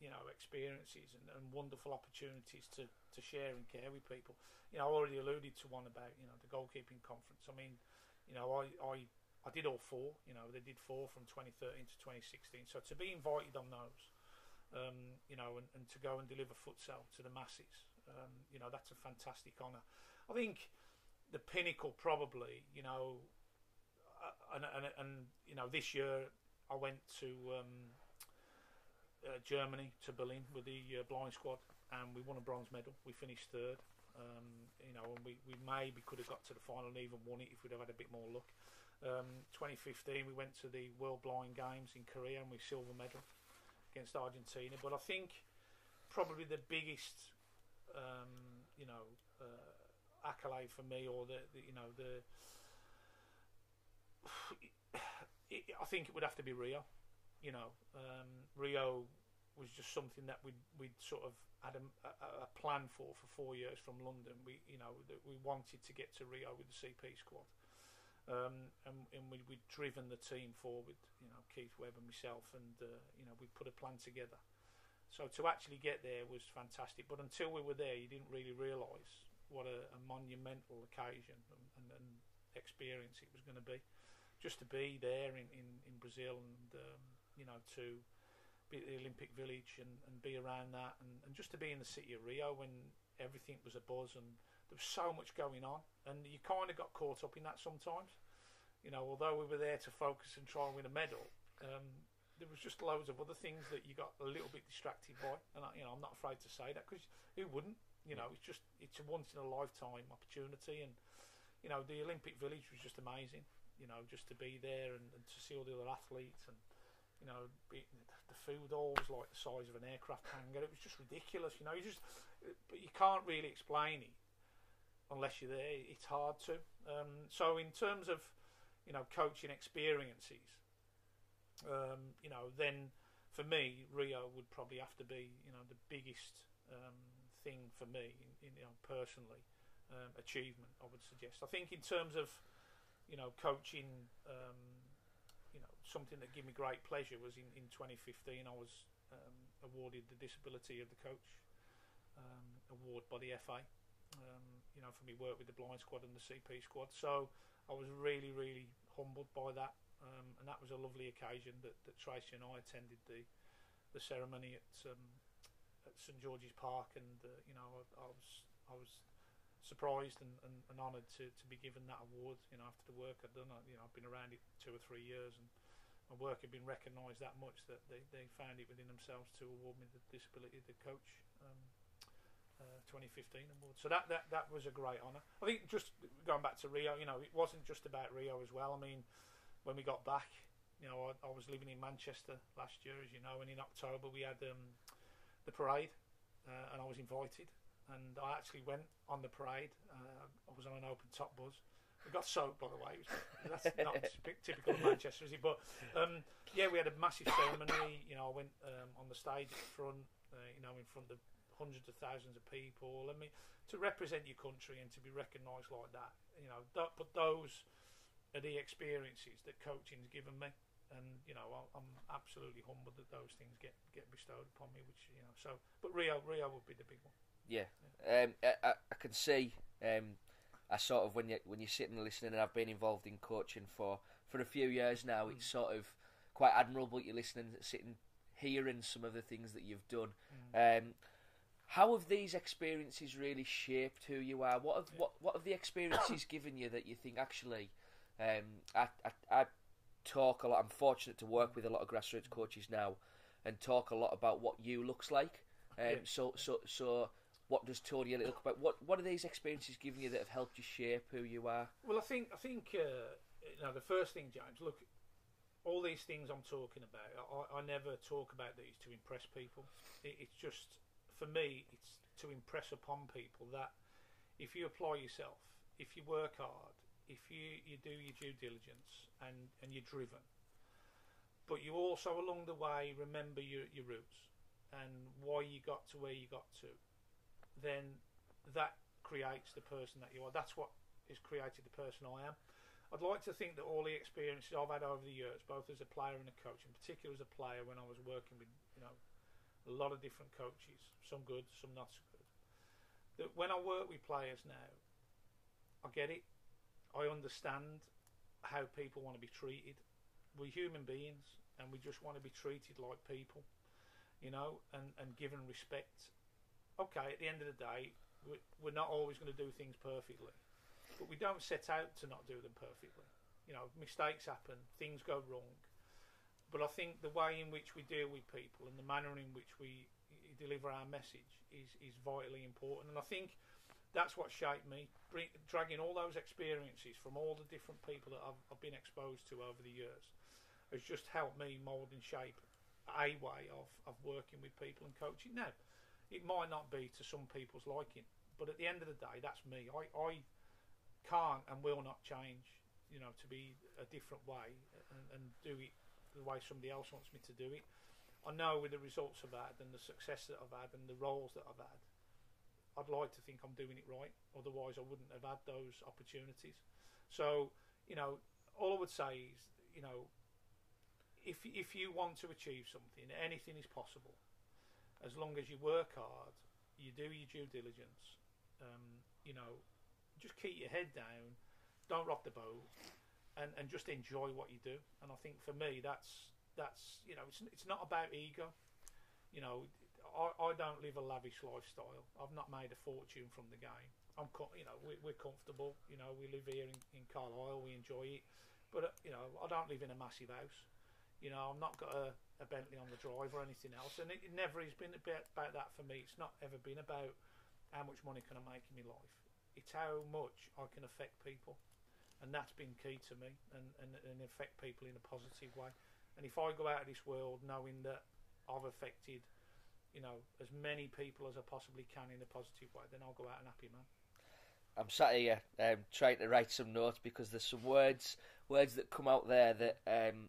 you know, experiences and, and wonderful opportunities to, to share and care with people. You know, I already alluded to one about, you know, the goalkeeping conference. I mean, you know, I, I I did all four. You know, they did four from 2013 to 2016. So to be invited on those, um, you know, and, and, to go and deliver futsal to the masses, um, you know, that's a fantastic honour. I think the pinnacle probably, you know, uh, and, and, and you know, this year I went to um, uh, Germany to Berlin with the uh, blind squad, and we won a bronze medal. We finished third. Um, you know, and we, we maybe could have got to the final and even won it if we'd have had a bit more luck. Um, 2015, we went to the World Blind Games in Korea and we silver medal against Argentina. But I think probably the biggest, um, you know, uh, accolade for me, or the, the you know the, I think it would have to be Rio. You know, um, Rio was just something that we'd we'd sort of had a, a, a, plan for for four years from London. We you know we wanted to get to Rio with the CP squad. Um, and, and we, we'd driven the team forward, you know, Keith Webb and myself, and uh, you know, we put a plan together. So to actually get there was fantastic. But until we were there, you didn't really realise what a, a, monumental occasion and, and, and, experience it was going to be. Just to be there in, in, in Brazil and um, you know to be at the Olympic Village and, and be around that and, and just to be in the city of Rio when everything was a buzz and there was so much going on, and you kind of got caught up in that sometimes. You know, although we were there to focus and try and win a medal, um, there was just loads of other things that you got a little bit distracted by, and I, you know, I'm not afraid to say that because who wouldn't? You know, it's just it's a once in a lifetime opportunity, and you know, the Olympic Village was just amazing. You know, just to be there and, and to see all the other athletes and you know, the food all was like the size of an aircraft hangar. It was just ridiculous, you know. You just, but you can't really explain it unless you're there, it's hard to. Um, so in terms of you know coaching experiences, um, you know then for me Rio would probably have to be you know the biggest um, thing for me, in, in, you know personally um, achievement. I would suggest. I think in terms of you know coaching. Something that gave me great pleasure was in, in 2015. I was um, awarded the Disability of the Coach um, award by the FA. Um, you know, for me work with the blind squad and the CP squad. So I was really, really humbled by that, um, and that was a lovely occasion that, that Tracy and I attended the the ceremony at um, at St George's Park, and uh, you know, I, I, was I was surprised and, and, and honoured to, to be given that award. You know, after the work I'd done, I, you know, I've been around it two or three years, and my work had been recognised that much that they, they found it within themselves to award me the disability the coach. Um, uh, 2015 award. So that, that that was a great honour. I think just going back to Rio, you know, it wasn't just about Rio as well. I mean, when we got back, you know, I, I was living in Manchester last year, as you know, and in October we had um, the parade, uh, and I was invited, and I actually went on the parade. Uh, I was on an open top bus. We got soaked, by the way. That's not typical of Manchester, is it? But um, yeah, we had a massive ceremony. You know, I went um, on the stage at the front, uh, you know, in front of hundreds of thousands of people. I mean, to represent your country and to be recognised like that, you know, that, but those are the experiences that coaching's given me. And you know, I'm absolutely humbled that those things get, get bestowed upon me. Which you know, so but Rio, Rio would be the big one. Yeah, yeah. Um, I, I can see. Um, I sort of when you when you're sitting and listening, and I've been involved in coaching for, for a few years now. Mm. It's sort of quite admirable you're listening, sitting, hearing some of the things that you've done. Mm. Um, how have these experiences really shaped who you are? What have what what have the experiences given you that you think actually? Um, I, I, I talk a lot. I'm fortunate to work with a lot of grassroots coaches now, and talk a lot about what you looks like. Um, yeah. So so so. What does Tony look like? What what are these experiences giving you that have helped you shape who you are? Well, I think I think uh, you know the first thing, James. Look, all these things I'm talking about, I, I never talk about these to impress people. It, it's just for me, it's to impress upon people that if you apply yourself, if you work hard, if you, you do your due diligence and, and you're driven, but you also along the way remember your, your roots and why you got to where you got to, then that creates the person that you are. That's what has created the person I am. I'd like to think that all the experiences I've had over the years, both as a player and a coach, in particular as a player when I was working with you know a lot of different coaches, some good, some not so good. That when I work with players now, I get it. I understand how people want to be treated. We're human beings, and we just want to be treated like people, you know, and and given respect. Okay, at the end of the day, we're not always going to do things perfectly, but we don't set out to not do them perfectly. You know, mistakes happen, things go wrong, but I think the way in which we deal with people and the manner in which we eh, deliver our message is, is vitally important. And I think that's what shaped me, bring, dragging all those experiences from all the different people that I've, I've been exposed to over the years has just helped me mould and shape a way of, of working with people and coaching. Now, it might not be to some people's liking, but at the end of the day, that's me. I, I can't and will not change, you know, to be a different way and, and do it the way somebody else wants me to do it. I know with the results I've had and the success that I've had and the roles that I've had, I'd like to think I'm doing it right. Otherwise, I wouldn't have had those opportunities. So, you know, all I would say is, you know, if if you want to achieve something, anything is possible, as long as you work hard, you do your due diligence. Um, you know, just keep your head down, don't rock the boat, and, and just enjoy what you do. And I think for me, that's that's you know, it's it's not about ego. You know, I, I don't live a lavish lifestyle. I've not made a fortune from the game. I'm you know we, we're comfortable. You know, we live here in, in Carlisle. We enjoy it, but uh, you know, I don't live in a massive house. You know, I've not got a, a Bentley on the drive or anything else, and it, it never has been about, that for me. It's not ever been about how much money can I make in my life. It's how much I can affect people and that's been key to me and, and, and affect people in a positive way. And if I go out of this world knowing that I've affected, you know, as many people as I possibly can in a positive way, then I'll go out an happy man. I'm sat here um, trying to write some notes because there's some words words that come out there that um,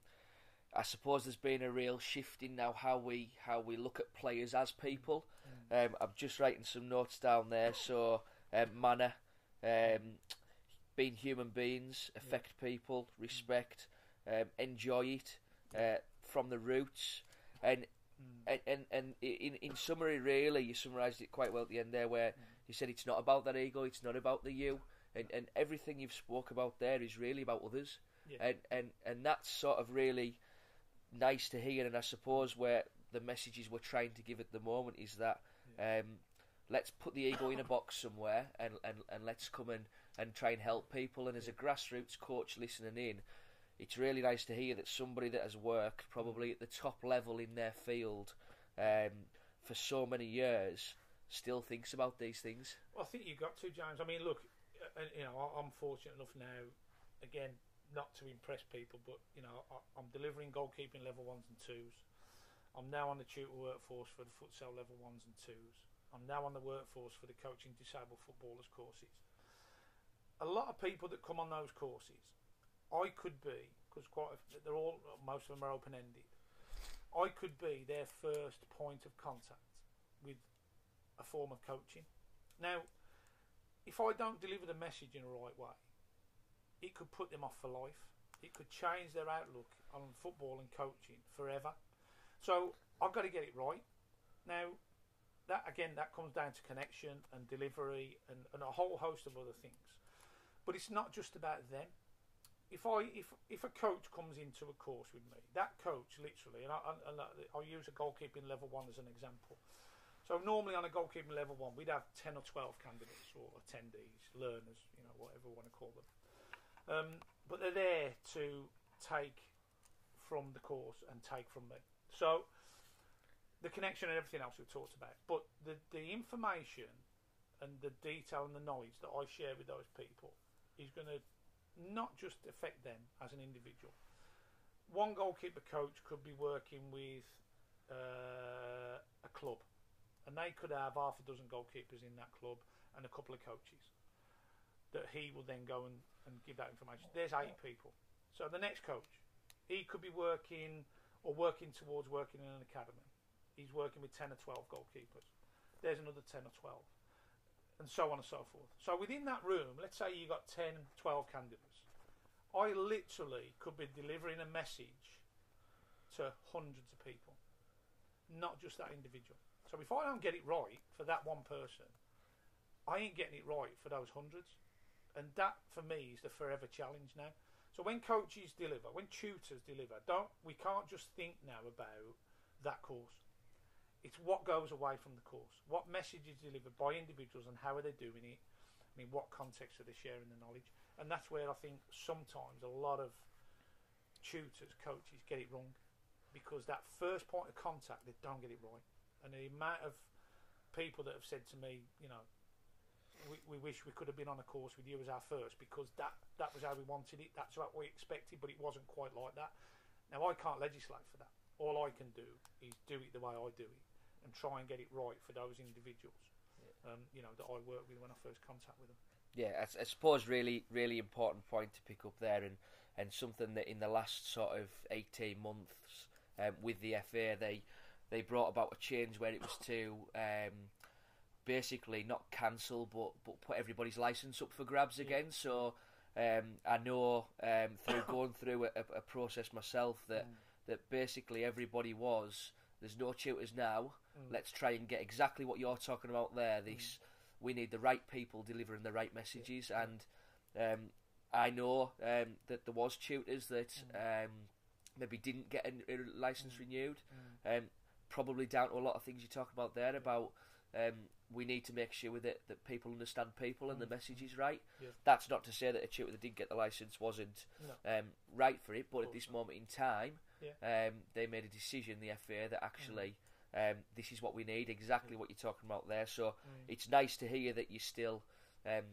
I suppose there's been a real shift in now how we how we look at players as people. Um, I'm just writing some notes down there. So um, manner, um, being human beings, affect people, respect, um, enjoy it uh, from the roots, and and and, and in in summary, really, you summarised it quite well at the end there, where you said it's not about that ego, it's not about the you, and and everything you've spoke about there is really about others, Yeah. and and and that's sort of really nice to hear, and I suppose where the messages we're trying to give at the moment is that. Um, let's put the ego in a box somewhere and, and, and let's come and, and try and help people. And as a grassroots coach listening in, it's really nice to hear that somebody that has worked probably at the top level in their field um, for so many years still thinks about these things. Well, I think you've got to, James. I mean, look, uh, you know, I'm fortunate enough now, again, not to impress people, but you know, I, I'm delivering goalkeeping level ones and twos. I'm now on the tutor workforce for the futsal level ones and twos. I'm now on the workforce for the coaching disabled footballers courses. A lot of people that come on those courses, I could be because quite a, they're all most of them are open ended. I could be their first point of contact with a form of coaching. Now, if I don't deliver the message in the right way, it could put them off for life. It could change their outlook on football and coaching forever. So I've got to get it right. Now, that again, that comes down to connection and delivery and, and a whole host of other things. But it's not just about them. If I if if a coach comes into a course with me, that coach literally, and, I, and I- uh, I'll use a goalkeeping level one as an example. So normally on a goalkeeping level one, we'd have ten or twelve candidates or attendees, learners, you know, whatever we want to call them. Um, but they're there to take from the course and take from me. So the connection and everything else we've talked about, but the the information and the detail and the knowledge that I share with those people is going to not just affect them as an individual. One goalkeeper coach could be working with uh, a club, and they could have half a dozen goalkeepers in that club and a couple of coaches that he will then go and, and give that information. There's eight people. So the next coach, he could be working or working towards working in an academy. He's working with 10 or 12 goalkeepers. There's another 10 or 12. And so on and so forth. So within that room, let's say you've got 10, 12 candidates. I literally could be delivering a message to hundreds of people, not just that individual. So if I don't get it right for that one person, I ain't getting it right for those hundreds. And that for me is the forever challenge now. So when coaches deliver, when tutors deliver, don't we can't just think now about that course. It's what goes away from the course. What message is delivered by individuals and how are they doing it? and in what context are they sharing the knowledge? And that's where I think sometimes a lot of tutors, coaches get it wrong because that first point of contact they don't get it right. And the amount of people that have said to me, you know, we, we wish we could have been on a course with you as our first because that, that was how we wanted it, that's what we expected, but it wasn't quite like that. Now, I can't legislate for that. All I can do is do it the way I do it and try and get it right for those individuals, um, you know, that I work with when I first contact with them. Yeah, I suppose really, really important point to pick up there, and, and something that in the last sort of eighteen months um, with the FA, they they brought about a change where it was to um, basically not cancel, but but put everybody's license up for grabs again. So um, I know um, through going through a, a process myself that that basically everybody was. There's no tutors now. Let's try and get exactly what you're talking about there. This we need the right people delivering the right messages, and um, I know um, that there was tutors that um, maybe didn't get a, a license renewed. Um, probably down to a lot of things you talk about there about um, we need to make sure that that people understand people and the message is right. Yeah. That's not to say that a tutor that didn't get the license wasn't No. um, right for it, but at this moment in time, Yeah. um, they made a decision, the FA, that actually um, this is what we need, exactly what you're talking about there. So it's nice to hear that you're still, um,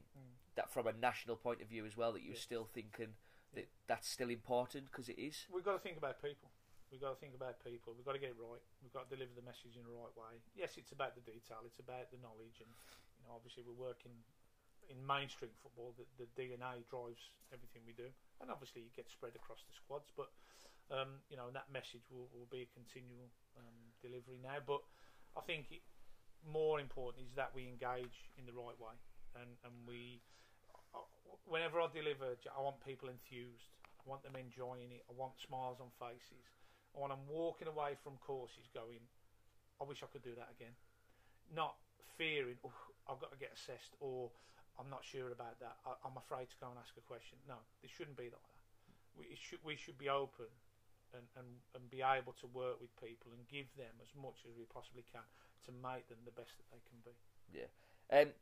that from a national point of view as well, that you're Yeah. still thinking that that's still important because it is. We've got to think about people. We've got to think about people. We've got to get it right. We've got to deliver the message in the right way. Yes, it's about the detail. It's about the knowledge, and you know, obviously, we're working in mainstream football, the, the DNA drives everything we do, and obviously it gets spread across the squads. But um, you know, that message will, will be a continual um, delivery now. But I think it, more important is that we engage in the right way, and and we. Whenever I deliver, I want people enthused. I want them enjoying it. I want smiles on faces. I want walking away from courses going, I wish I could do that again. Not fearing, oh, I've got to get assessed, or I'm not sure about that. I, am afraid to go and ask a question. No, it shouldn't be like that. We should we should be open and, and, and be able to work with people and give them as much as we possibly can to make them the best that they can be. Yeah. Um,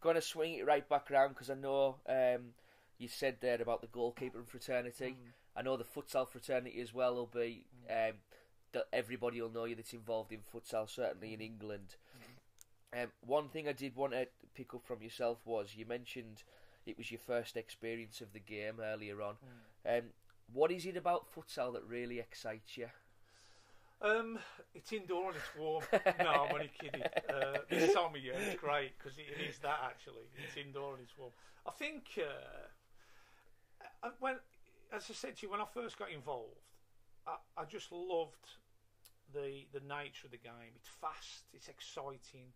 going to swing it right back around because I know um, you said there about the goalkeeper fraternity. Mm. I know the futsal fraternity as well will be. Mm. Um, that everybody will know you that's involved in futsal, certainly in England. Um, one thing I did want to pick up from yourself was you mentioned it was your first experience of the game earlier on. Mm. Um, what is it about futsal that really excites you? Um, it's indoor and it's warm. no, I'm only kidding. Uh, this time of year it's great because it, it is that actually. It's indoor and it's warm. I think uh, when, as I said to you, when I first got involved, I, I just loved the the nature of the game. It's fast. It's exciting.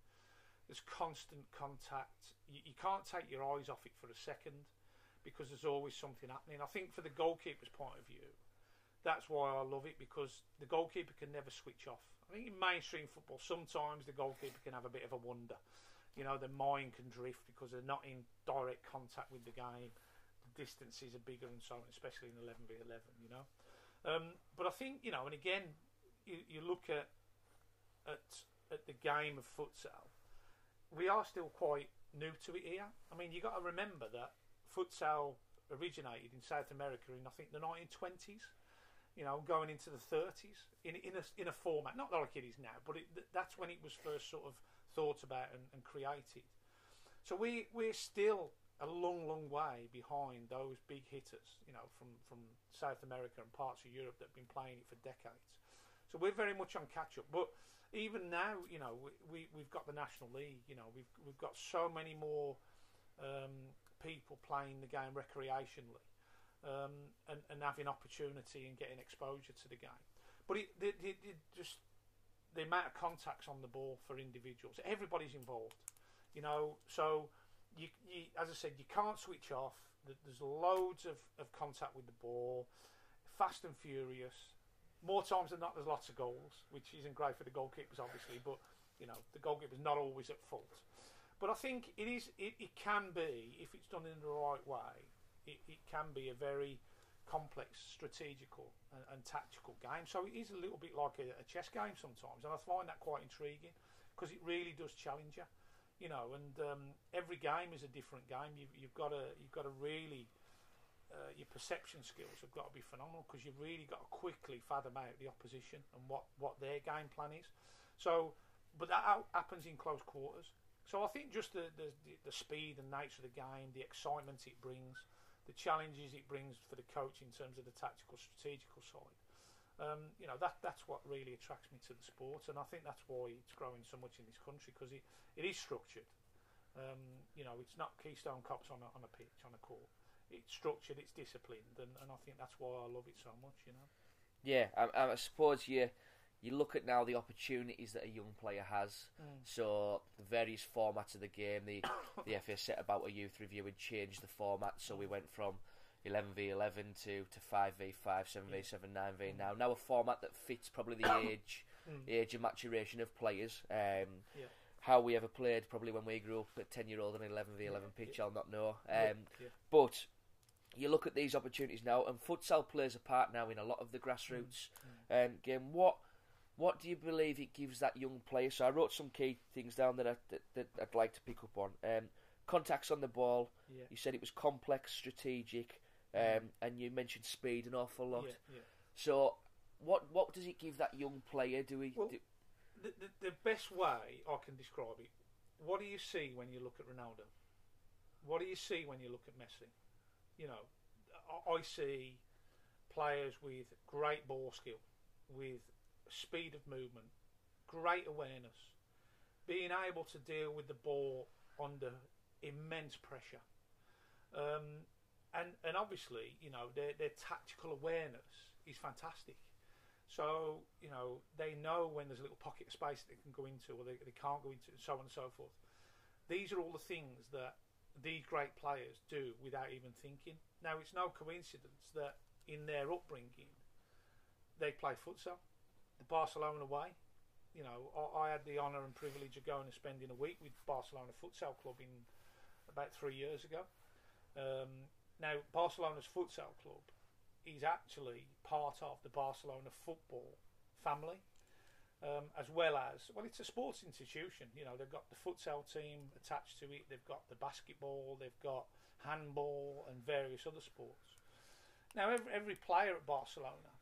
There's constant contact. You, you can't take your eyes off it for a second because there's always something happening. I think for the goalkeeper's point of view, that's why I love it because the goalkeeper can never switch off. I think in mainstream football, sometimes the goalkeeper can have a bit of a wonder. You know, their mind can drift because they're not in direct contact with the game. Distances are bigger and so on, especially in 11v11, you know. Um, but I think, you know, and again, you, you look at, at at the game of futsal, we are still quite new to it here. I mean, you got to remember that futsal originated in South America in I think the 1920s. You know, going into the 30s in in a in a format not like it is now, but it, that's when it was first sort of thought about and, and created. So we we're still a long, long way behind those big hitters. You know, from from South America and parts of Europe that have been playing it for decades. So we're very much on catch up, but even now, you know, we, we have got the National League. You know, we've we've got so many more um, people playing the game recreationally um, and and having opportunity and getting exposure to the game. But it, it, it, it just the amount of contacts on the ball for individuals. Everybody's involved. You know, so you, you as I said, you can't switch off. There's loads of, of contact with the ball, fast and furious more times than not, there's lots of goals, which isn't great for the goalkeepers, obviously. But you know, the goalkeeper's not always at fault. But I think it is. It, it can be if it's done in the right way. It, it can be a very complex, strategical, and, and, tactical game. So it is a little bit like a, a chess game sometimes, and I find that quite intriguing because it really does challenge you. You know, and um, every game is a different game. You've, you've got to you've got to really uh, your perception skills have got to be phenomenal because you've really got to quickly fathom out the opposition and what, what their game plan is. So, but that happens in close quarters. So I think just the, the, the speed and nature of the game, the excitement it brings, the challenges it brings for the coach in terms of the tactical, strategical side. Um, you know that that's what really attracts me to the sport, and I think that's why it's growing so much in this country because it, it is structured. Um, you know, it's not Keystone Cops on a, on a pitch on a court it's structured, it's disciplined, and, and I think that's why I love it so much. You know. Yeah, I, I suppose you you look at now the opportunities that a young player has. Mm. So the various formats of the game, the the FA set about a youth review and changed the format. So we went from 11v11 to to 5v5, 7v7, 9v now. Now a format that fits probably the age mm. age and maturation of players. Um, yeah. How we ever played, probably when we grew up at 10 year old on 11v11 yeah, pitch, yeah. I'll not know. Um, but you look at these opportunities now, and futsal plays a part now in a lot of the grassroots mm. um, game. What what do you believe it gives that young player? So I wrote some key things down that, I, that, that I'd like to pick up on. Um, contacts on the ball. Yeah. You said it was complex, strategic, um, and you mentioned speed an awful lot. Yeah, yeah. So what what does it give that young player? Do we? Well, do... The, the, the best way I can describe it. What do you see when you look at Ronaldo? What do you see when you look at Messi? you know, I see players with great ball skill, with speed of movement, great awareness, being able to deal with the ball under immense pressure. Um, and and obviously, you know, their their tactical awareness is fantastic. So you know they know when there's a little pocket of space that they can go into or they, they can't go into, and so on and so forth. These are all the things that these great players do without even thinking. Now it's no coincidence that in their upbringing they play futsal. The Barcelona way, you know, I, I had the honour and privilege of going and spending a week with Barcelona Futsal Club in about three years ago. Um, now Barcelona's futsal club is actually part of the Barcelona football family, um, as well as well, it's a sports institution. You know, they've got the futsal team attached to it. They've got the basketball. They've got handball and various other sports. Now, every, every player at Barcelona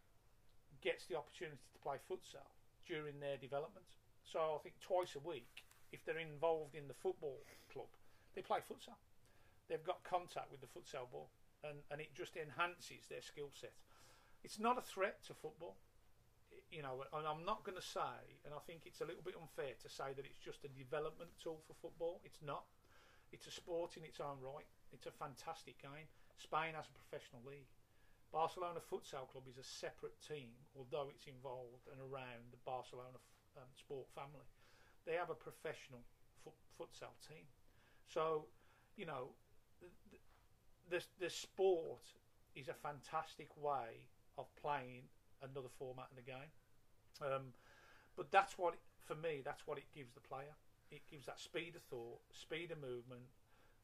gets the opportunity to play futsal during their development. So I think twice a week, if they're involved in the football club, they play futsal they've got contact with the futsal ball, and, and it just enhances their skill set. It's not a threat to football, you know, and I'm not going to say, and I think it's a little bit unfair to say that it's just a development tool for football. It's not. It's a sport in its own right. It's a fantastic game. Spain has a professional league. Barcelona Futsal Club is a separate team, although it's involved and around the Barcelona um, sport family. They have a professional fut- futsal team. So, you know, the, the sport is a fantastic way of playing another format in the game. Um, but that's what, for me, that's what it gives the player. It gives that speed of thought, speed of movement,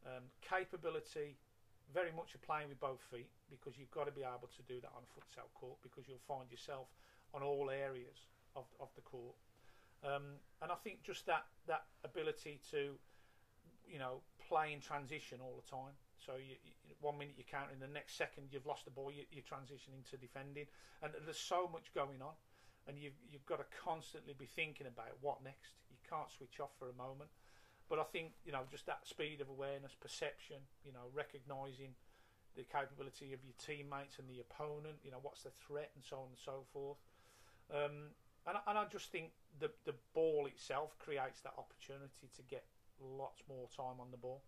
um, capability, very much of playing with both feet because you've got to be able to do that on a futsal court because you'll find yourself on all areas of, of the court. Um, and I think just that, that ability to, you know, play in transition all the time. So you, you, one minute you're counting, the next second you've lost the ball, you, you're transitioning to defending, and there's so much going on, and you've you've got to constantly be thinking about what next. You can't switch off for a moment. But I think you know just that speed of awareness, perception, you know, recognizing the capability of your teammates and the opponent. You know, what's the threat and so on and so forth. Um, and, and I just think the the ball itself creates that opportunity to get lots more time on the ball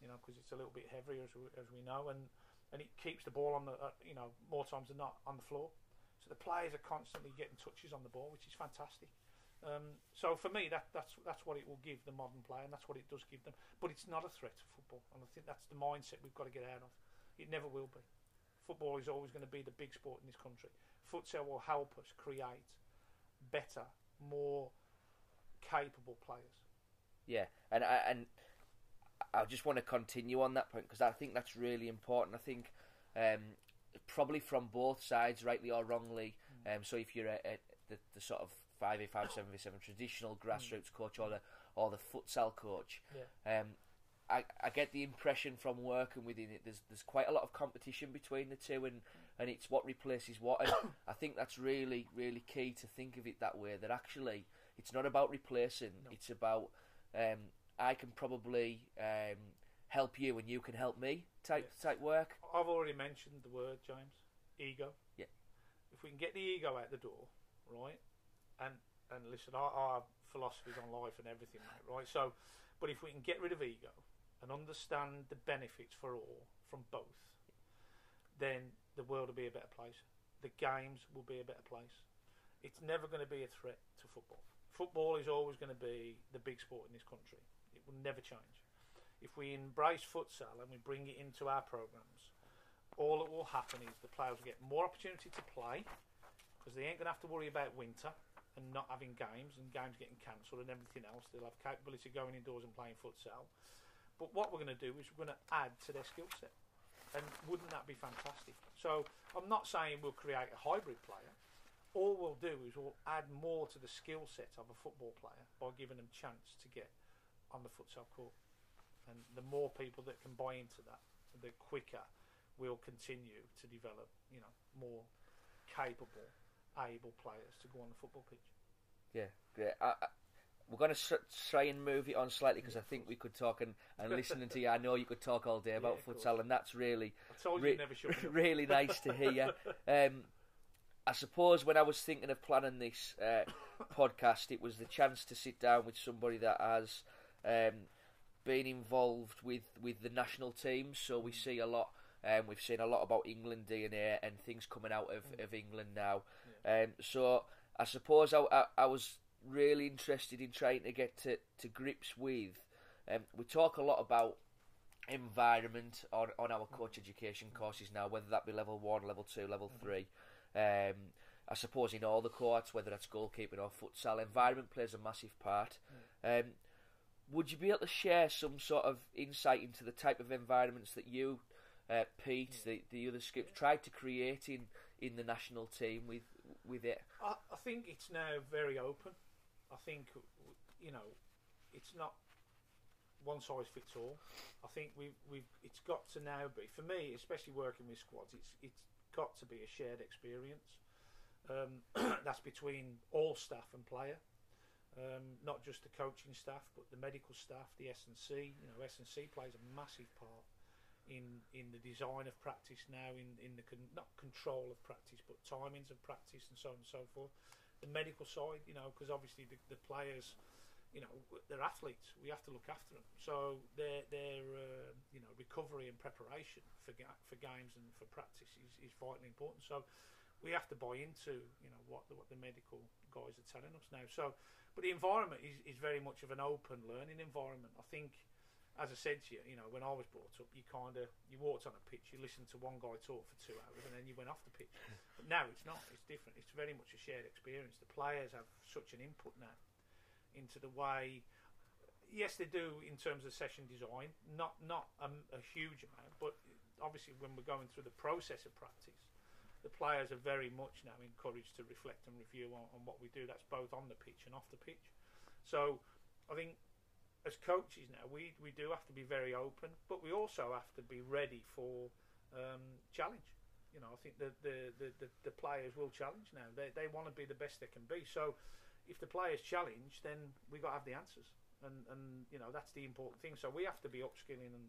you know, because it's a little bit heavier as we, as we know, and and it keeps the ball on the uh, you know more times than not on the floor. So the players are constantly getting touches on the ball, which is fantastic. Um, so for me, that that's that's what it will give the modern player, and that's what it does give them. But it's not a threat to football, and I think that's the mindset we've got to get out of. It never will be. Football is always going to be the big sport in this country. Futsal will help us create better, more capable players. Yeah, and I and I just want to continue on that point because I think that's really important. I think um, probably from both sides, rightly or wrongly. Mm. Um, so if you're a, a, the, the sort of five eight five seven v seven traditional mm. grassroots mm. coach or the or the futsal coach, yeah. um, I, I get the impression from working within it. There's there's quite a lot of competition between the two, and, and it's what replaces what. And I think that's really really key to think of it that way. That actually it's not about replacing. No. It's about um, I can probably um, help you and you can help me type yeah. type work. I've already mentioned the word James ego. Yeah. If we can get the ego out the door, right, and and listen, our, our philosophies on life and everything, mate, right. So, but if we can get rid of ego and understand the benefits for all from both, then the world will be a better place. The games will be a better place. It's never going to be a threat to football. Football is always going to be the big sport in this country It will never change. If we embrace futsal and we bring it into our programs, all that will happen is the players will get more opportunity to play because they ain't going to have to worry about winter and not having games and games getting cancelled and everything else. They'll have capability of going indoors and playing futsal. But what we're going to do is we're going to add to their skill set. And wouldn't that be fantastic? So I'm not saying we'll create a hybrid player. All we'll do is we'll add more to the skill set of a football player by giving them chance to get on the futsal court. And the more people that can buy into that, the quicker we'll continue to develop, you know, more capable, able players to go on the football pitch. Yeah, great. I, I, we're going to try and move it on slightly because I think we could talk and, and listening to you, I know you could talk all day about yeah, futsal, and that's really, re- really nice to hear. Um, I suppose when I was thinking of planning this uh, podcast, it was the chance to sit down with somebody that has um, been involved with, with the national teams, so we see a lot. Um, we've seen a lot about England DNA and things coming out of, of England now. Um, so I suppose I, I, I was really interested in trying to get to, to grips with. Um, we talk a lot about environment on, on our coach education courses now, whether that be level one, level two, level three. Um, I suppose in all the courts, whether that's goalkeeping or futsal, environment plays a massive part. Um, would you be able to share some sort of insight into the type of environments that you, uh, Pete, the, the other skips, tried to create in, in the national team with with it? I, I think it's now very open. I think you know, it's not one size fits all. I think we've we've it's got to now be for me, especially working with squads. It's it's got to be a shared experience. Um, that's between all staff and player, um, not just the coaching staff, but the medical staff, the S and C. You know, S and C plays a massive part in in the design of practice now, in in the con- not control of practice, but timings of practice and so on and so forth. The medical side, you know, because obviously the, the players you know they're athletes. We have to look after them. So their their uh, you know recovery and preparation for ga- for games and for practice is, is vitally important. So we have to buy into you know what the, what the medical guys are telling us now. So but the environment is, is very much of an open learning environment. I think. As I said to you, you know, when I was brought up, you kind of you walked on a pitch, you listened to one guy talk for two hours, and then you went off the pitch. But now it's not; it's different. It's very much a shared experience. The players have such an input now into the way. Yes, they do in terms of session design, not not a, a, huge amount, but obviously when we're going through the process of practice, the players are very much now encouraged to reflect and review on, on what we do. That's both on the pitch and off the pitch. So, I think as coaches now, we we do have to be very open, but we also have to be ready for um, challenge. You know, I think the the, the, the, the players will challenge now. They they want to be the best they can be. So if the players challenge, then we got to have the answers, and and you know that's the important thing. So we have to be upskilling and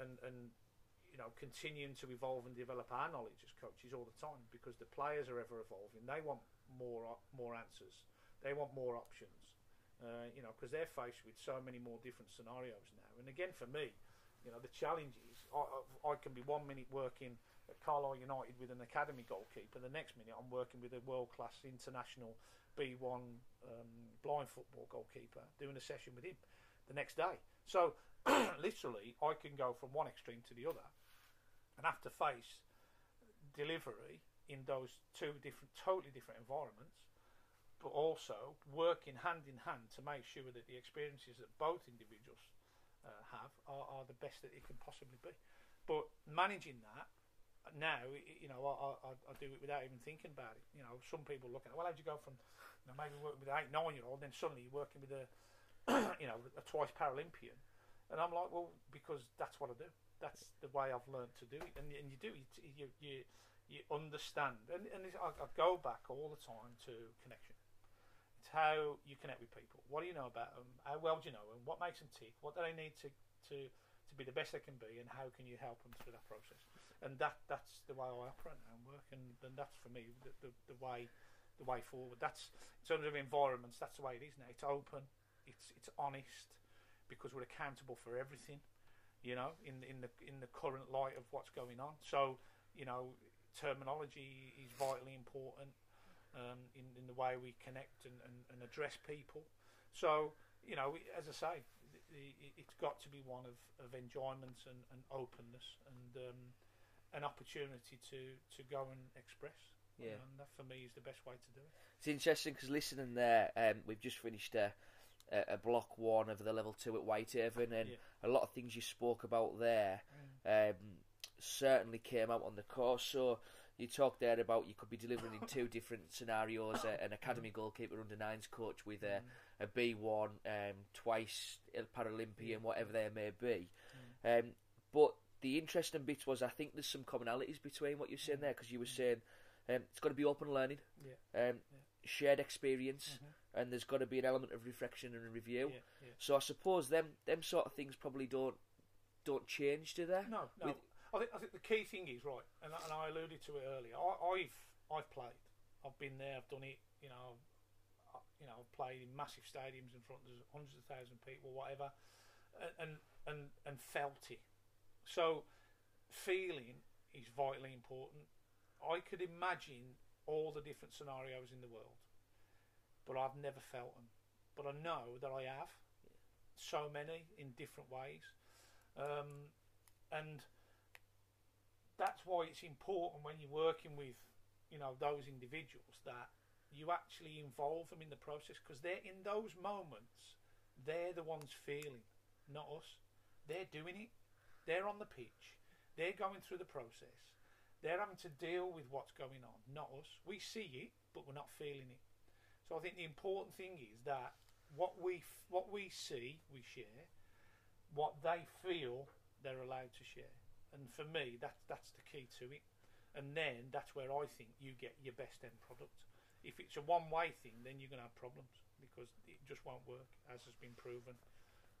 and and you know continuing to evolve and develop our knowledge as coaches all the time because the players are ever evolving. They want more more answers. They want more options. Uh, you know, because they're faced with so many more different scenarios now. And again, for me, you know, the challenge is I, I, I can be one minute working at Carlisle United with an academy goalkeeper, the next minute I'm working with a world class international B1 um, blind football goalkeeper doing a session with him the next day. So literally, I can go from one extreme to the other and have to face delivery in those two different, totally different environments, but also working hand in hand to make sure that the experiences that both individuals uh, have are, are the best that it can possibly be. But managing that now, you know, I, I, I, do it without even thinking about it. You know, some people look at, it, well, how'd you go from, you know, maybe working with an eight, nine year old, then suddenly you're working with a, you know, a twice Paralympian, and I'm like, well, because that's what I do. That's the way I've learned to do it, and, and you do you you you understand, and and I, I go back all the time to connection. It's how you connect with people. What do you know about them? How well do you know them? What makes them tick? What do they need to to to be the best they can be, and how can you help them through that process? And that that's the way I operate and work, and, and that's for me the, the, the way the way forward. That's in terms of environments. That's the way it is now. It's open. It's it's honest because we're accountable for everything. You know, in in the in the current light of what's going on. So you know, terminology is vitally important um, in in the way we connect and, and, and address people. So you know, as I say, it's got to be one of, of enjoyment and, and openness and um, an opportunity to to go and express. Yeah, and that for me is the best way to do it. It's interesting because listening there, um, we've just finished a, a, block one of the level two at Whitehaven, and yeah. a lot of things you spoke about there mm. um, certainly came out on the course. So you talked there about you could be delivering in two different scenarios: uh, an academy goalkeeper under nines coach with a, mm. a B one, um, twice Paralympian, whatever there may be. Mm. Um, but the interesting bit was I think there's some commonalities between what you're saying there because you were saying um, it's got to be open learning, yeah. Um, yeah. shared experience, mm-hmm. and there's got to be an element of reflection and review. Yeah, so I suppose them them sort of things probably don't don't change, do they? No, no. With, I think I think the key thing is right, and, and I alluded to it earlier. I, have I've played, I've been there, I've done it. You know, I, you know, I've played in massive stadiums in front of hundreds of thousands of people, whatever and and and felt it. So feeling is vitally important. I could imagine all the different scenarios in the world, but I've never felt them. But I know that I have so many in different ways, um, and that's why it's important when you're working with you know those individuals that you actually involve them in the process because they're in those moments they're the ones feeling not us they're doing it they're on the pitch. They're going through the process. They're having to deal with what's going on. Not us. We see it but we're not feeling it. So i think the important thing is that what we what we see we share what they feel they're allowed to share. And for me that's that's the key to it. And then that's where I think you get your best end product. If it's a one way thing, then you're going to have problems because it just won't work, as has been proven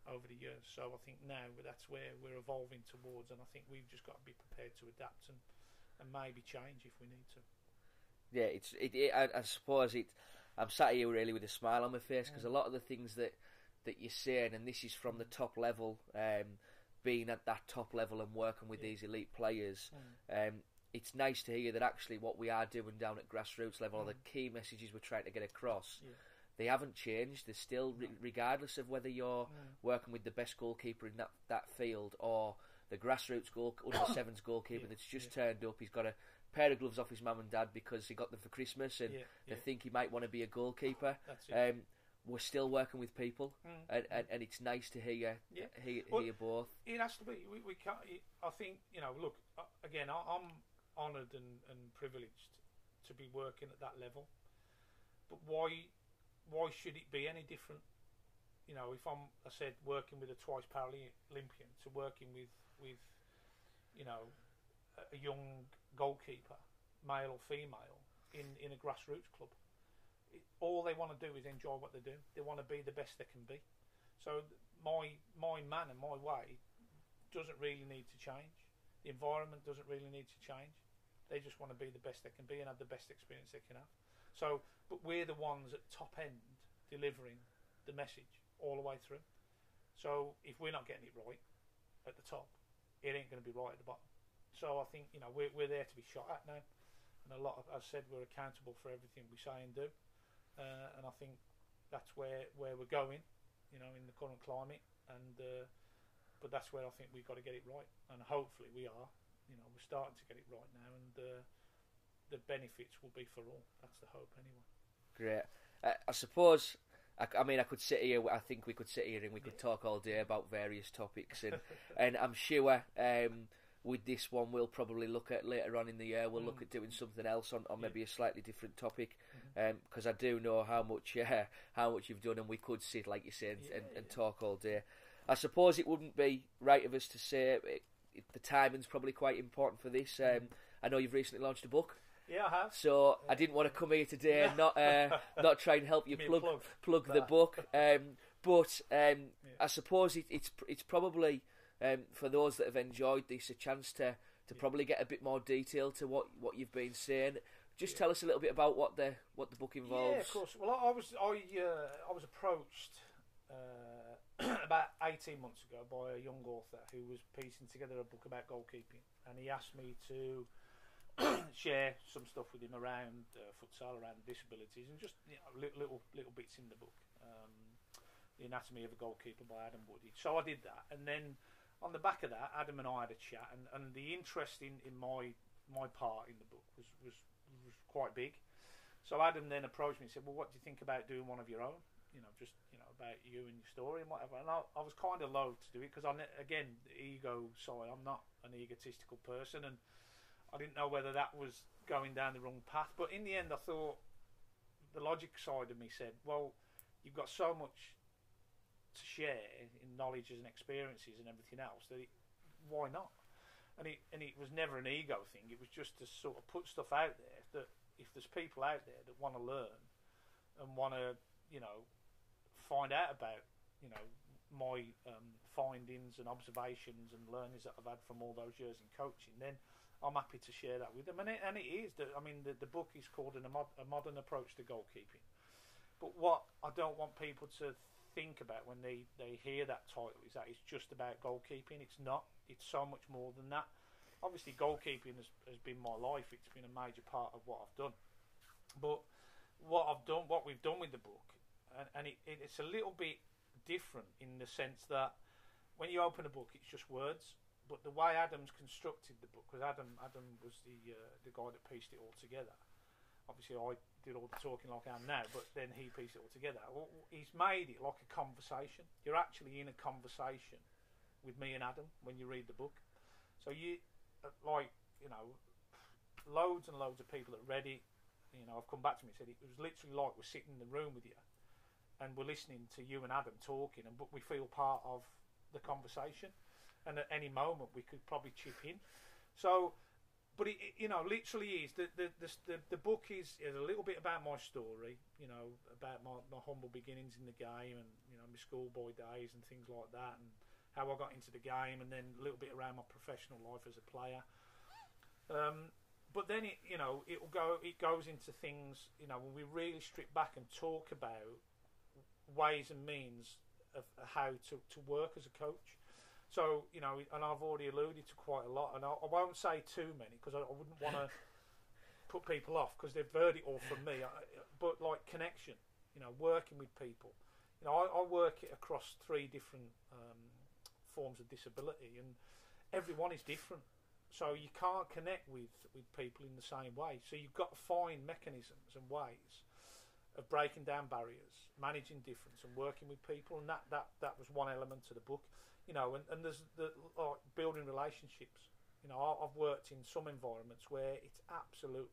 over the years. So I think now that's where we're evolving towards, and I think we've just got to be prepared to adapt and, and maybe change if we need to. Yeah, it's it. it I, I, suppose it. I'm sat here really with a smile on my face because mm. a lot of the things that that you're saying, and this is from the top level, um, being at that top level and working with yeah. these elite players. Mm. Um, it's nice to hear that actually what we are doing down at grassroots level, mm. the key messages we're trying to get across, yeah. They haven't changed. They're still, re- regardless of whether you're mm. working with the best goalkeeper in that, that field or the grassroots goal under sevens goalkeeper yeah. that's just yeah. turned up. He's got a pair of gloves off his mum and dad because he got them for Christmas, and they think he might want to be a goalkeeper. Um, we're still working with people, mm. and, and, and, it's nice to hear yeah. hear, well, hear both. It has to be. We, we can't. I think you know. Look uh, again. I, I'm honoured and, and privileged to be working at that level. But why why should it be any different? You know, if I'm, I said, working with a twice Paralympian to working with with, you know, a young goalkeeper, male or female, in in a grassroots club, it, all they want to do is enjoy what they do. They want to be the best they can be. So my my man and my way doesn't really need to change. The environment doesn't really need to change. They just want to be the best they can be and have the best experience they can have. So, but we're the ones at top end delivering the message all the way through. So if we're not getting it right at the top, it ain't going to be right at the bottom. So I think you know we're we're there to be shot at now, and a lot of as I said we're accountable for everything we say and do, uh, and I think that's where where we're going, you know, in the current climate, and uh, but that's where I think we've got to get it right, and hopefully we are, you know, we're starting to get it right now, and uh, the benefits will be for all. That's the hope, anyway. Great. Uh, I suppose. I, I, mean, I could sit here. I think we could sit here and we could talk all day about various topics, and and I'm sure um, with this one we'll probably look at later on in the year. We'll mm. look at doing something else on, on maybe a slightly different topic, because mm-hmm. um, I do know how much yeah, how much you've done, and we could sit like you said yeah, and, and yeah. talk all day. I suppose it wouldn't be right of us to say the timing's probably quite important for this. Um, I know you've recently launched a book. Yeah, I have. So I didn't want to come here today and not uh, not try and help you plug plug, plug the book. Um, but um, yeah. I suppose it, it's it's probably um, for those that have enjoyed this a chance to to yeah. probably get a bit more detail to what, what you've been saying. Just yeah. tell us a little bit about what the what the book involves. Yeah, of course. Well, I, I was I uh, I was approached. Uh, about 18 months ago by a young author who was piecing together a book about goalkeeping, and he asked me to share some stuff with him around uh, futsal, around disabilities, and just you know, little, little little bits in the book. Um, the Anatomy of a Goalkeeper by Adam Woody. So I did that, and then on the back of that, Adam and I had a chat, and, and the interest in, in my my part in the book was, was was quite big. So Adam then approached me and said, "Well, what do you think about doing one of your own?" You know, just you know about you and your story and whatever. And I, I was kind of loath to do it because I, again, the ego side, I'm not an egotistical person, and I didn't know whether that was going down the wrong path. But in the end, I thought the logic side of me said, well, you've got so much to share in knowledges and experiences and everything else that it, why not? And it and it was never an ego thing. It was just to sort of put stuff out there that if there's people out there that want to learn and want to, you know, find out about you know my um, findings and observations and learnings that I've had from all those years in coaching, then I'm happy to share that with them. And it, and it is that I mean the, the book is called a, mod, a modern approach to goalkeeping. But what I don't want people to think about when they, they hear that title is that it's just about goalkeeping. It's not. It's so much more than that. Obviously, goalkeeping has, has been my life. It's been a major part of what I've done. But what I've done, what we've done with the book, and, and it, it, it's a little bit different in the sense that when you open a book, it's just words. But the way Adam's constructed the book, because Adam Adam was the uh, the guy that pieced it all together. Obviously, I did all the talking like I am now, but then he pieced it all together. Well, he's made it like a conversation. You're actually in a conversation with me and Adam when you read the book. So you, uh, like, you know, loads and loads of people that read it, you know, have come back to me and said it was literally like we're sitting in the room with you, and we're listening to you and Adam talking, and but we feel part of the conversation, and at any moment we could probably chip in. So but it, you know, literally is the the, the the book is, is a little bit about my story, you know, about my, my humble beginnings in the game and you know my schoolboy days and things like that, and how I got into the game, and then a little bit around my professional life as a player. Um, but then it, you know, it will go. It goes into things, you know, when we really strip back and talk about ways and means of how to, to work as a coach. So you know, and I've already alluded to quite a lot, and I, I won't say too many because I, I, wouldn't want to put people off because they've heard it all from me. but like connection, you know, working with people. You know, I, I work it across three different um, forms of disability, and everyone is different. So you can't connect with, with people in the same way. So you've got to find mechanisms and ways of breaking down barriers, managing difference, and working with people. And that, that, that was one element to the book you know, and, and there's the like building relationships. You know, I've worked in some environments where it's absolute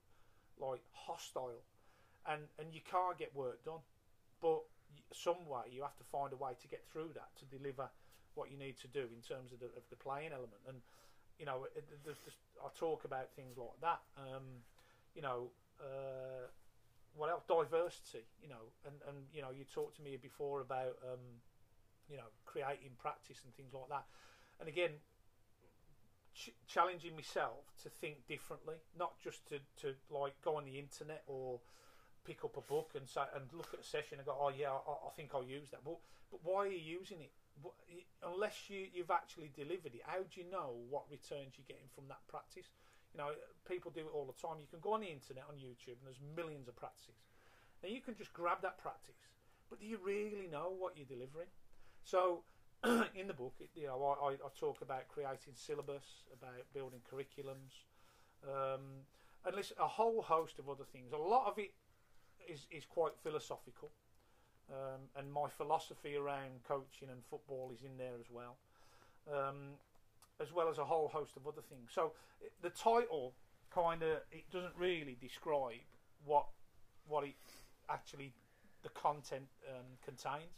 like hostile, and and you can't get work done, but some way you have to find a way to get through that to deliver what you need to do in terms of the, of the playing element. And you know, I talk about things like that. Um, you know. Uh, what else? Diversity, you know, and, and you know, you talked to me before about um, you know, creating practice and things like that. And again, ch- challenging myself to think differently, not just to, to like go on the internet or pick up a book and say and look at a session and go, oh yeah, I, I think I'll use that. But but why are you using it? Unless you you've actually delivered it, how do you know what returns you're getting from that practice? You know, people do it all the time. You can go on the internet on YouTube and there's millions of practices. Now you can just grab that practice, but do you really know what you're delivering? So, in the book, you know, I, I, talk about creating syllabus, about building curriculums, um, and listen, a whole host of other things. A lot of it is is quite philosophical, um, and my philosophy around coaching and football is in there as well, um, as well as a whole host of other things. So, the title kind of it doesn't really describe what what it actually the content um, contains.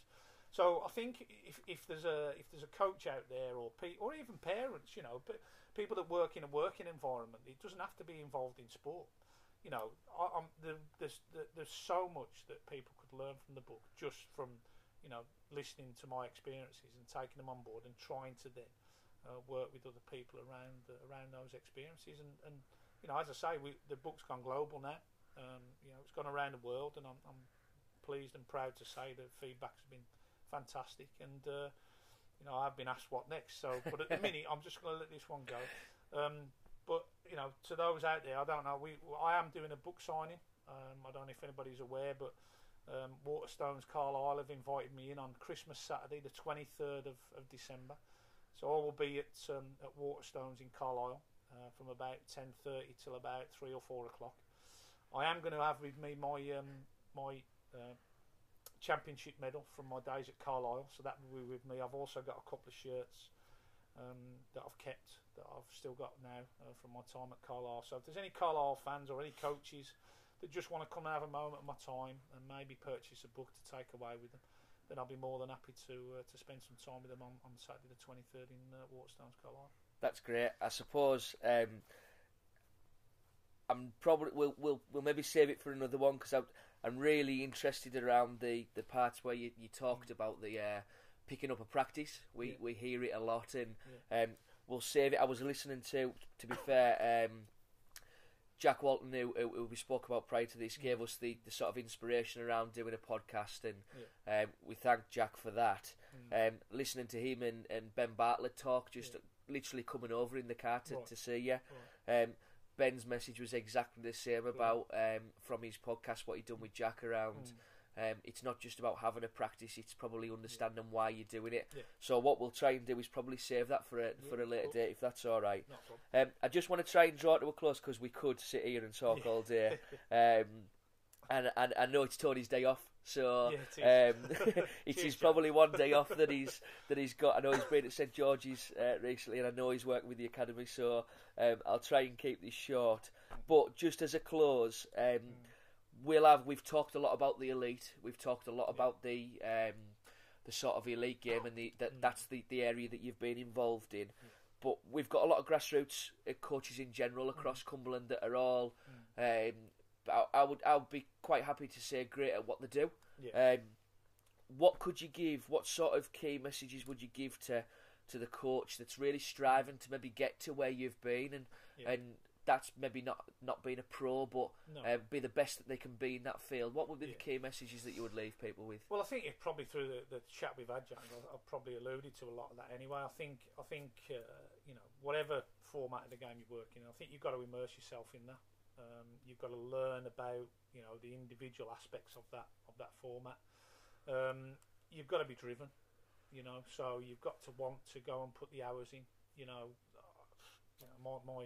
So I think if, if there's a if there's a coach out there or pe- or even parents, you know, people that work in a working environment, it doesn't have to be involved in sport. You know, I, am there's there's so much that people could learn from the book just from you know listening to my experiences and taking them on board and trying to then uh, work with other people around uh, around those experiences and, and you know as I say we, the book's gone global now um, you know it's gone around the world and I'm, I'm pleased and proud to say that feedback's been fantastic. And uh, you know, I've been asked what next. So, but at the minute, I'm just going to let this one go. Um, but you know, to those out there, I don't know. We I am doing a book signing. Um, I don't know if anybody's aware, but um, Waterstones Carlisle have invited me in on Christmas Saturday, the 23rd of, of December. So I will be at um, at Waterstones in Carlisle uh, from about 10:30 till about three or four o'clock. I am going to have with me my um, my uh, championship medal from my days at Carlisle, so that will be with me. I've also got a couple of shirts um, that I've kept that I've still got now uh, from my time at Carlisle. So if there's any Carlisle fans or any coaches that just want to come and have a moment of my time and maybe purchase a book to take away with them, then I'll be more than happy to uh, to spend some time with them on, on Saturday the 23rd in uh, Waterstones, Carlisle. That's great. I suppose. Um, I'm probably we'll, we'll we'll maybe save it for another one because I'm really interested around the, the parts where you, you talked about the uh, picking up a practice. We yeah. we hear it a lot, and yeah. um, we'll save it. I was listening to, to be fair, um, Jack Walton, who, who, we spoke about prior to this, gave us the, the sort of inspiration around doing a podcast, and yeah. um, we thank Jack for that. Mm. Um, listening to him and, and Ben Bartlett talk, just literally coming over in the car to, right. to see you. Right. Um, Ben's message was exactly the same about um, from his podcast what he'd done with Jack around. Mm um, it's not just about having a practice; it's probably understanding yeah. why you're doing it. Yeah. So what we'll try and do is probably save that for a yeah, for a later date, if that's all right. Um, I just want to try and draw it to a close because we could sit here and talk all day. Um, and, and I know it's Tony's day off, so yeah, it is, um, it is probably one day off that he's that he's got. I know he's been at St George's uh, recently, and I know he's working with the academy. So um, I'll try and keep this short. But just as a close, um, mm we'll have we've talked a lot about the elite. We've talked a lot about the um, the sort of elite game and the that mm. that's the, the area that you've been involved in. But we've got a lot of grassroots uh, coaches in general across mm. Cumberland that are all. I, I, would I would be quite happy to say great at what they do. Yeah. Um, what could you give? What sort of key messages would you give to to the coach that's really striving to maybe get to where you've been and yeah. and that's maybe not not being a pro, but no. uh, be the best that they can be in that field. What would be yeah. the key messages that you would leave people with? Well, I think it probably through the, the chat we've had, Jack, I've, probably alluded to a lot of that anyway. I think I think uh, you know whatever format of the game you're working in, I think you've got to immerse yourself in that. Um, you've got to learn about you know the individual aspects of that of that format. Um, you've got to be driven, you know. So you've got to want to go and put the hours in. You know, you know my my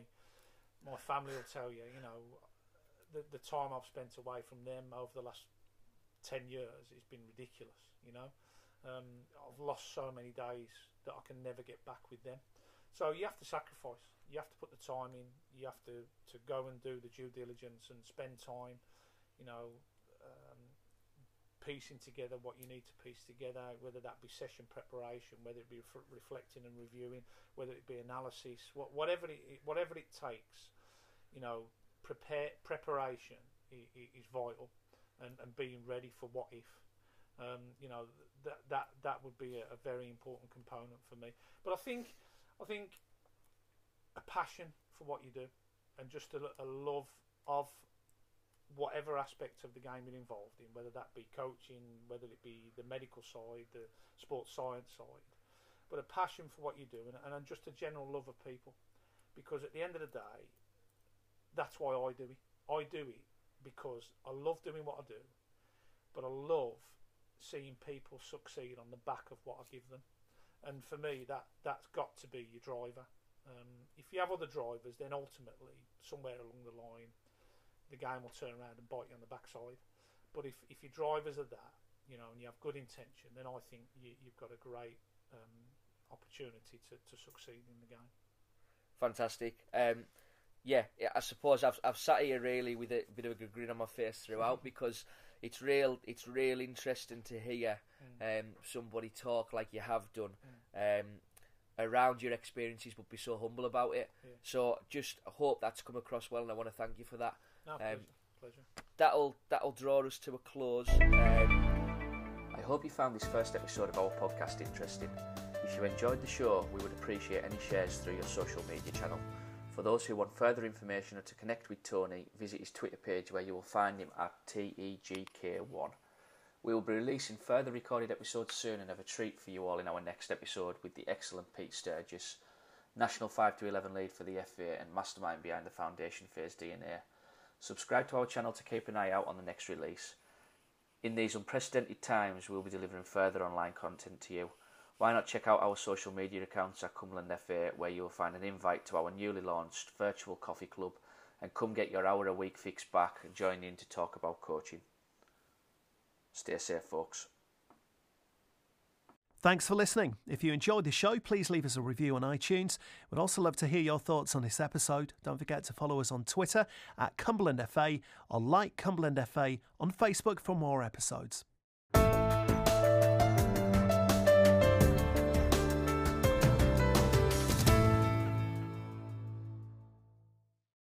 my family will tell you, you know, the the time I've spent away from them over the last ten years has been ridiculous. You know, um, I've lost so many days that I can never get back with them. So you have to sacrifice. You have to put the time in. You have to to go and do the due diligence and spend time. You know, um, piecing together what you need to piece together, whether that be session preparation, whether it be ref- reflecting and reviewing, whether it be analysis, what, whatever it whatever it takes you know, prepare preparation is, vital, and, and being ready for what if. Um, you know that that that would be a, a, very important component for me. But I think I think a passion for what you do, and just a, a love of whatever aspect of the game you're involved in, whether that be coaching, whether it be the medical side, the sports science side, but a passion for what you do, and, and just a general love of people. Because at the end of the day, that's why I do it. I do it because I love doing what I do, but I love seeing people succeed on the back of what I give them. And for me, that that's got to be your driver. Um, if you have other drivers, then ultimately, somewhere along the line, the game will turn around and bite you on the backside. But if, if your drivers are that, you know, and you have good intention, then I think you, have got a great um, opportunity to, to succeed in the game. Fantastic. Um, yeah, I suppose I've I've sat here really with a bit of a grin on my face throughout because it's real it's real interesting to hear mm. um, somebody talk like you have done mm. um, around your experiences, but be so humble about it. Yeah. So just hope that's come across well, and I want to thank you for that. No, um, pleasure. pleasure. That'll that'll draw us to a close. Um, I hope you found this first episode of our podcast interesting. If you enjoyed the show, we would appreciate any shares through your social media channel. For those who want further information or to connect with Tony, visit his Twitter page where you will find him at TEGK1. We will be releasing further recorded episodes soon and have a treat for you all in our next episode with the excellent Pete Sturgess, National 5 to 11 lead for the FA and mastermind behind the Foundation Phase DNA. Subscribe to our channel to keep an eye out on the next release. In these unprecedented times, we'll be delivering further online content to you why not check out our social media accounts at Cumberland FA, where you will find an invite to our newly launched virtual coffee club, and come get your hour a week fix back and join in to talk about coaching. Stay safe, folks. Thanks for listening. If you enjoyed the show, please leave us a review on iTunes. We'd also love to hear your thoughts on this episode. Don't forget to follow us on Twitter at Cumberland FA or like Cumberland FA on Facebook for more episodes.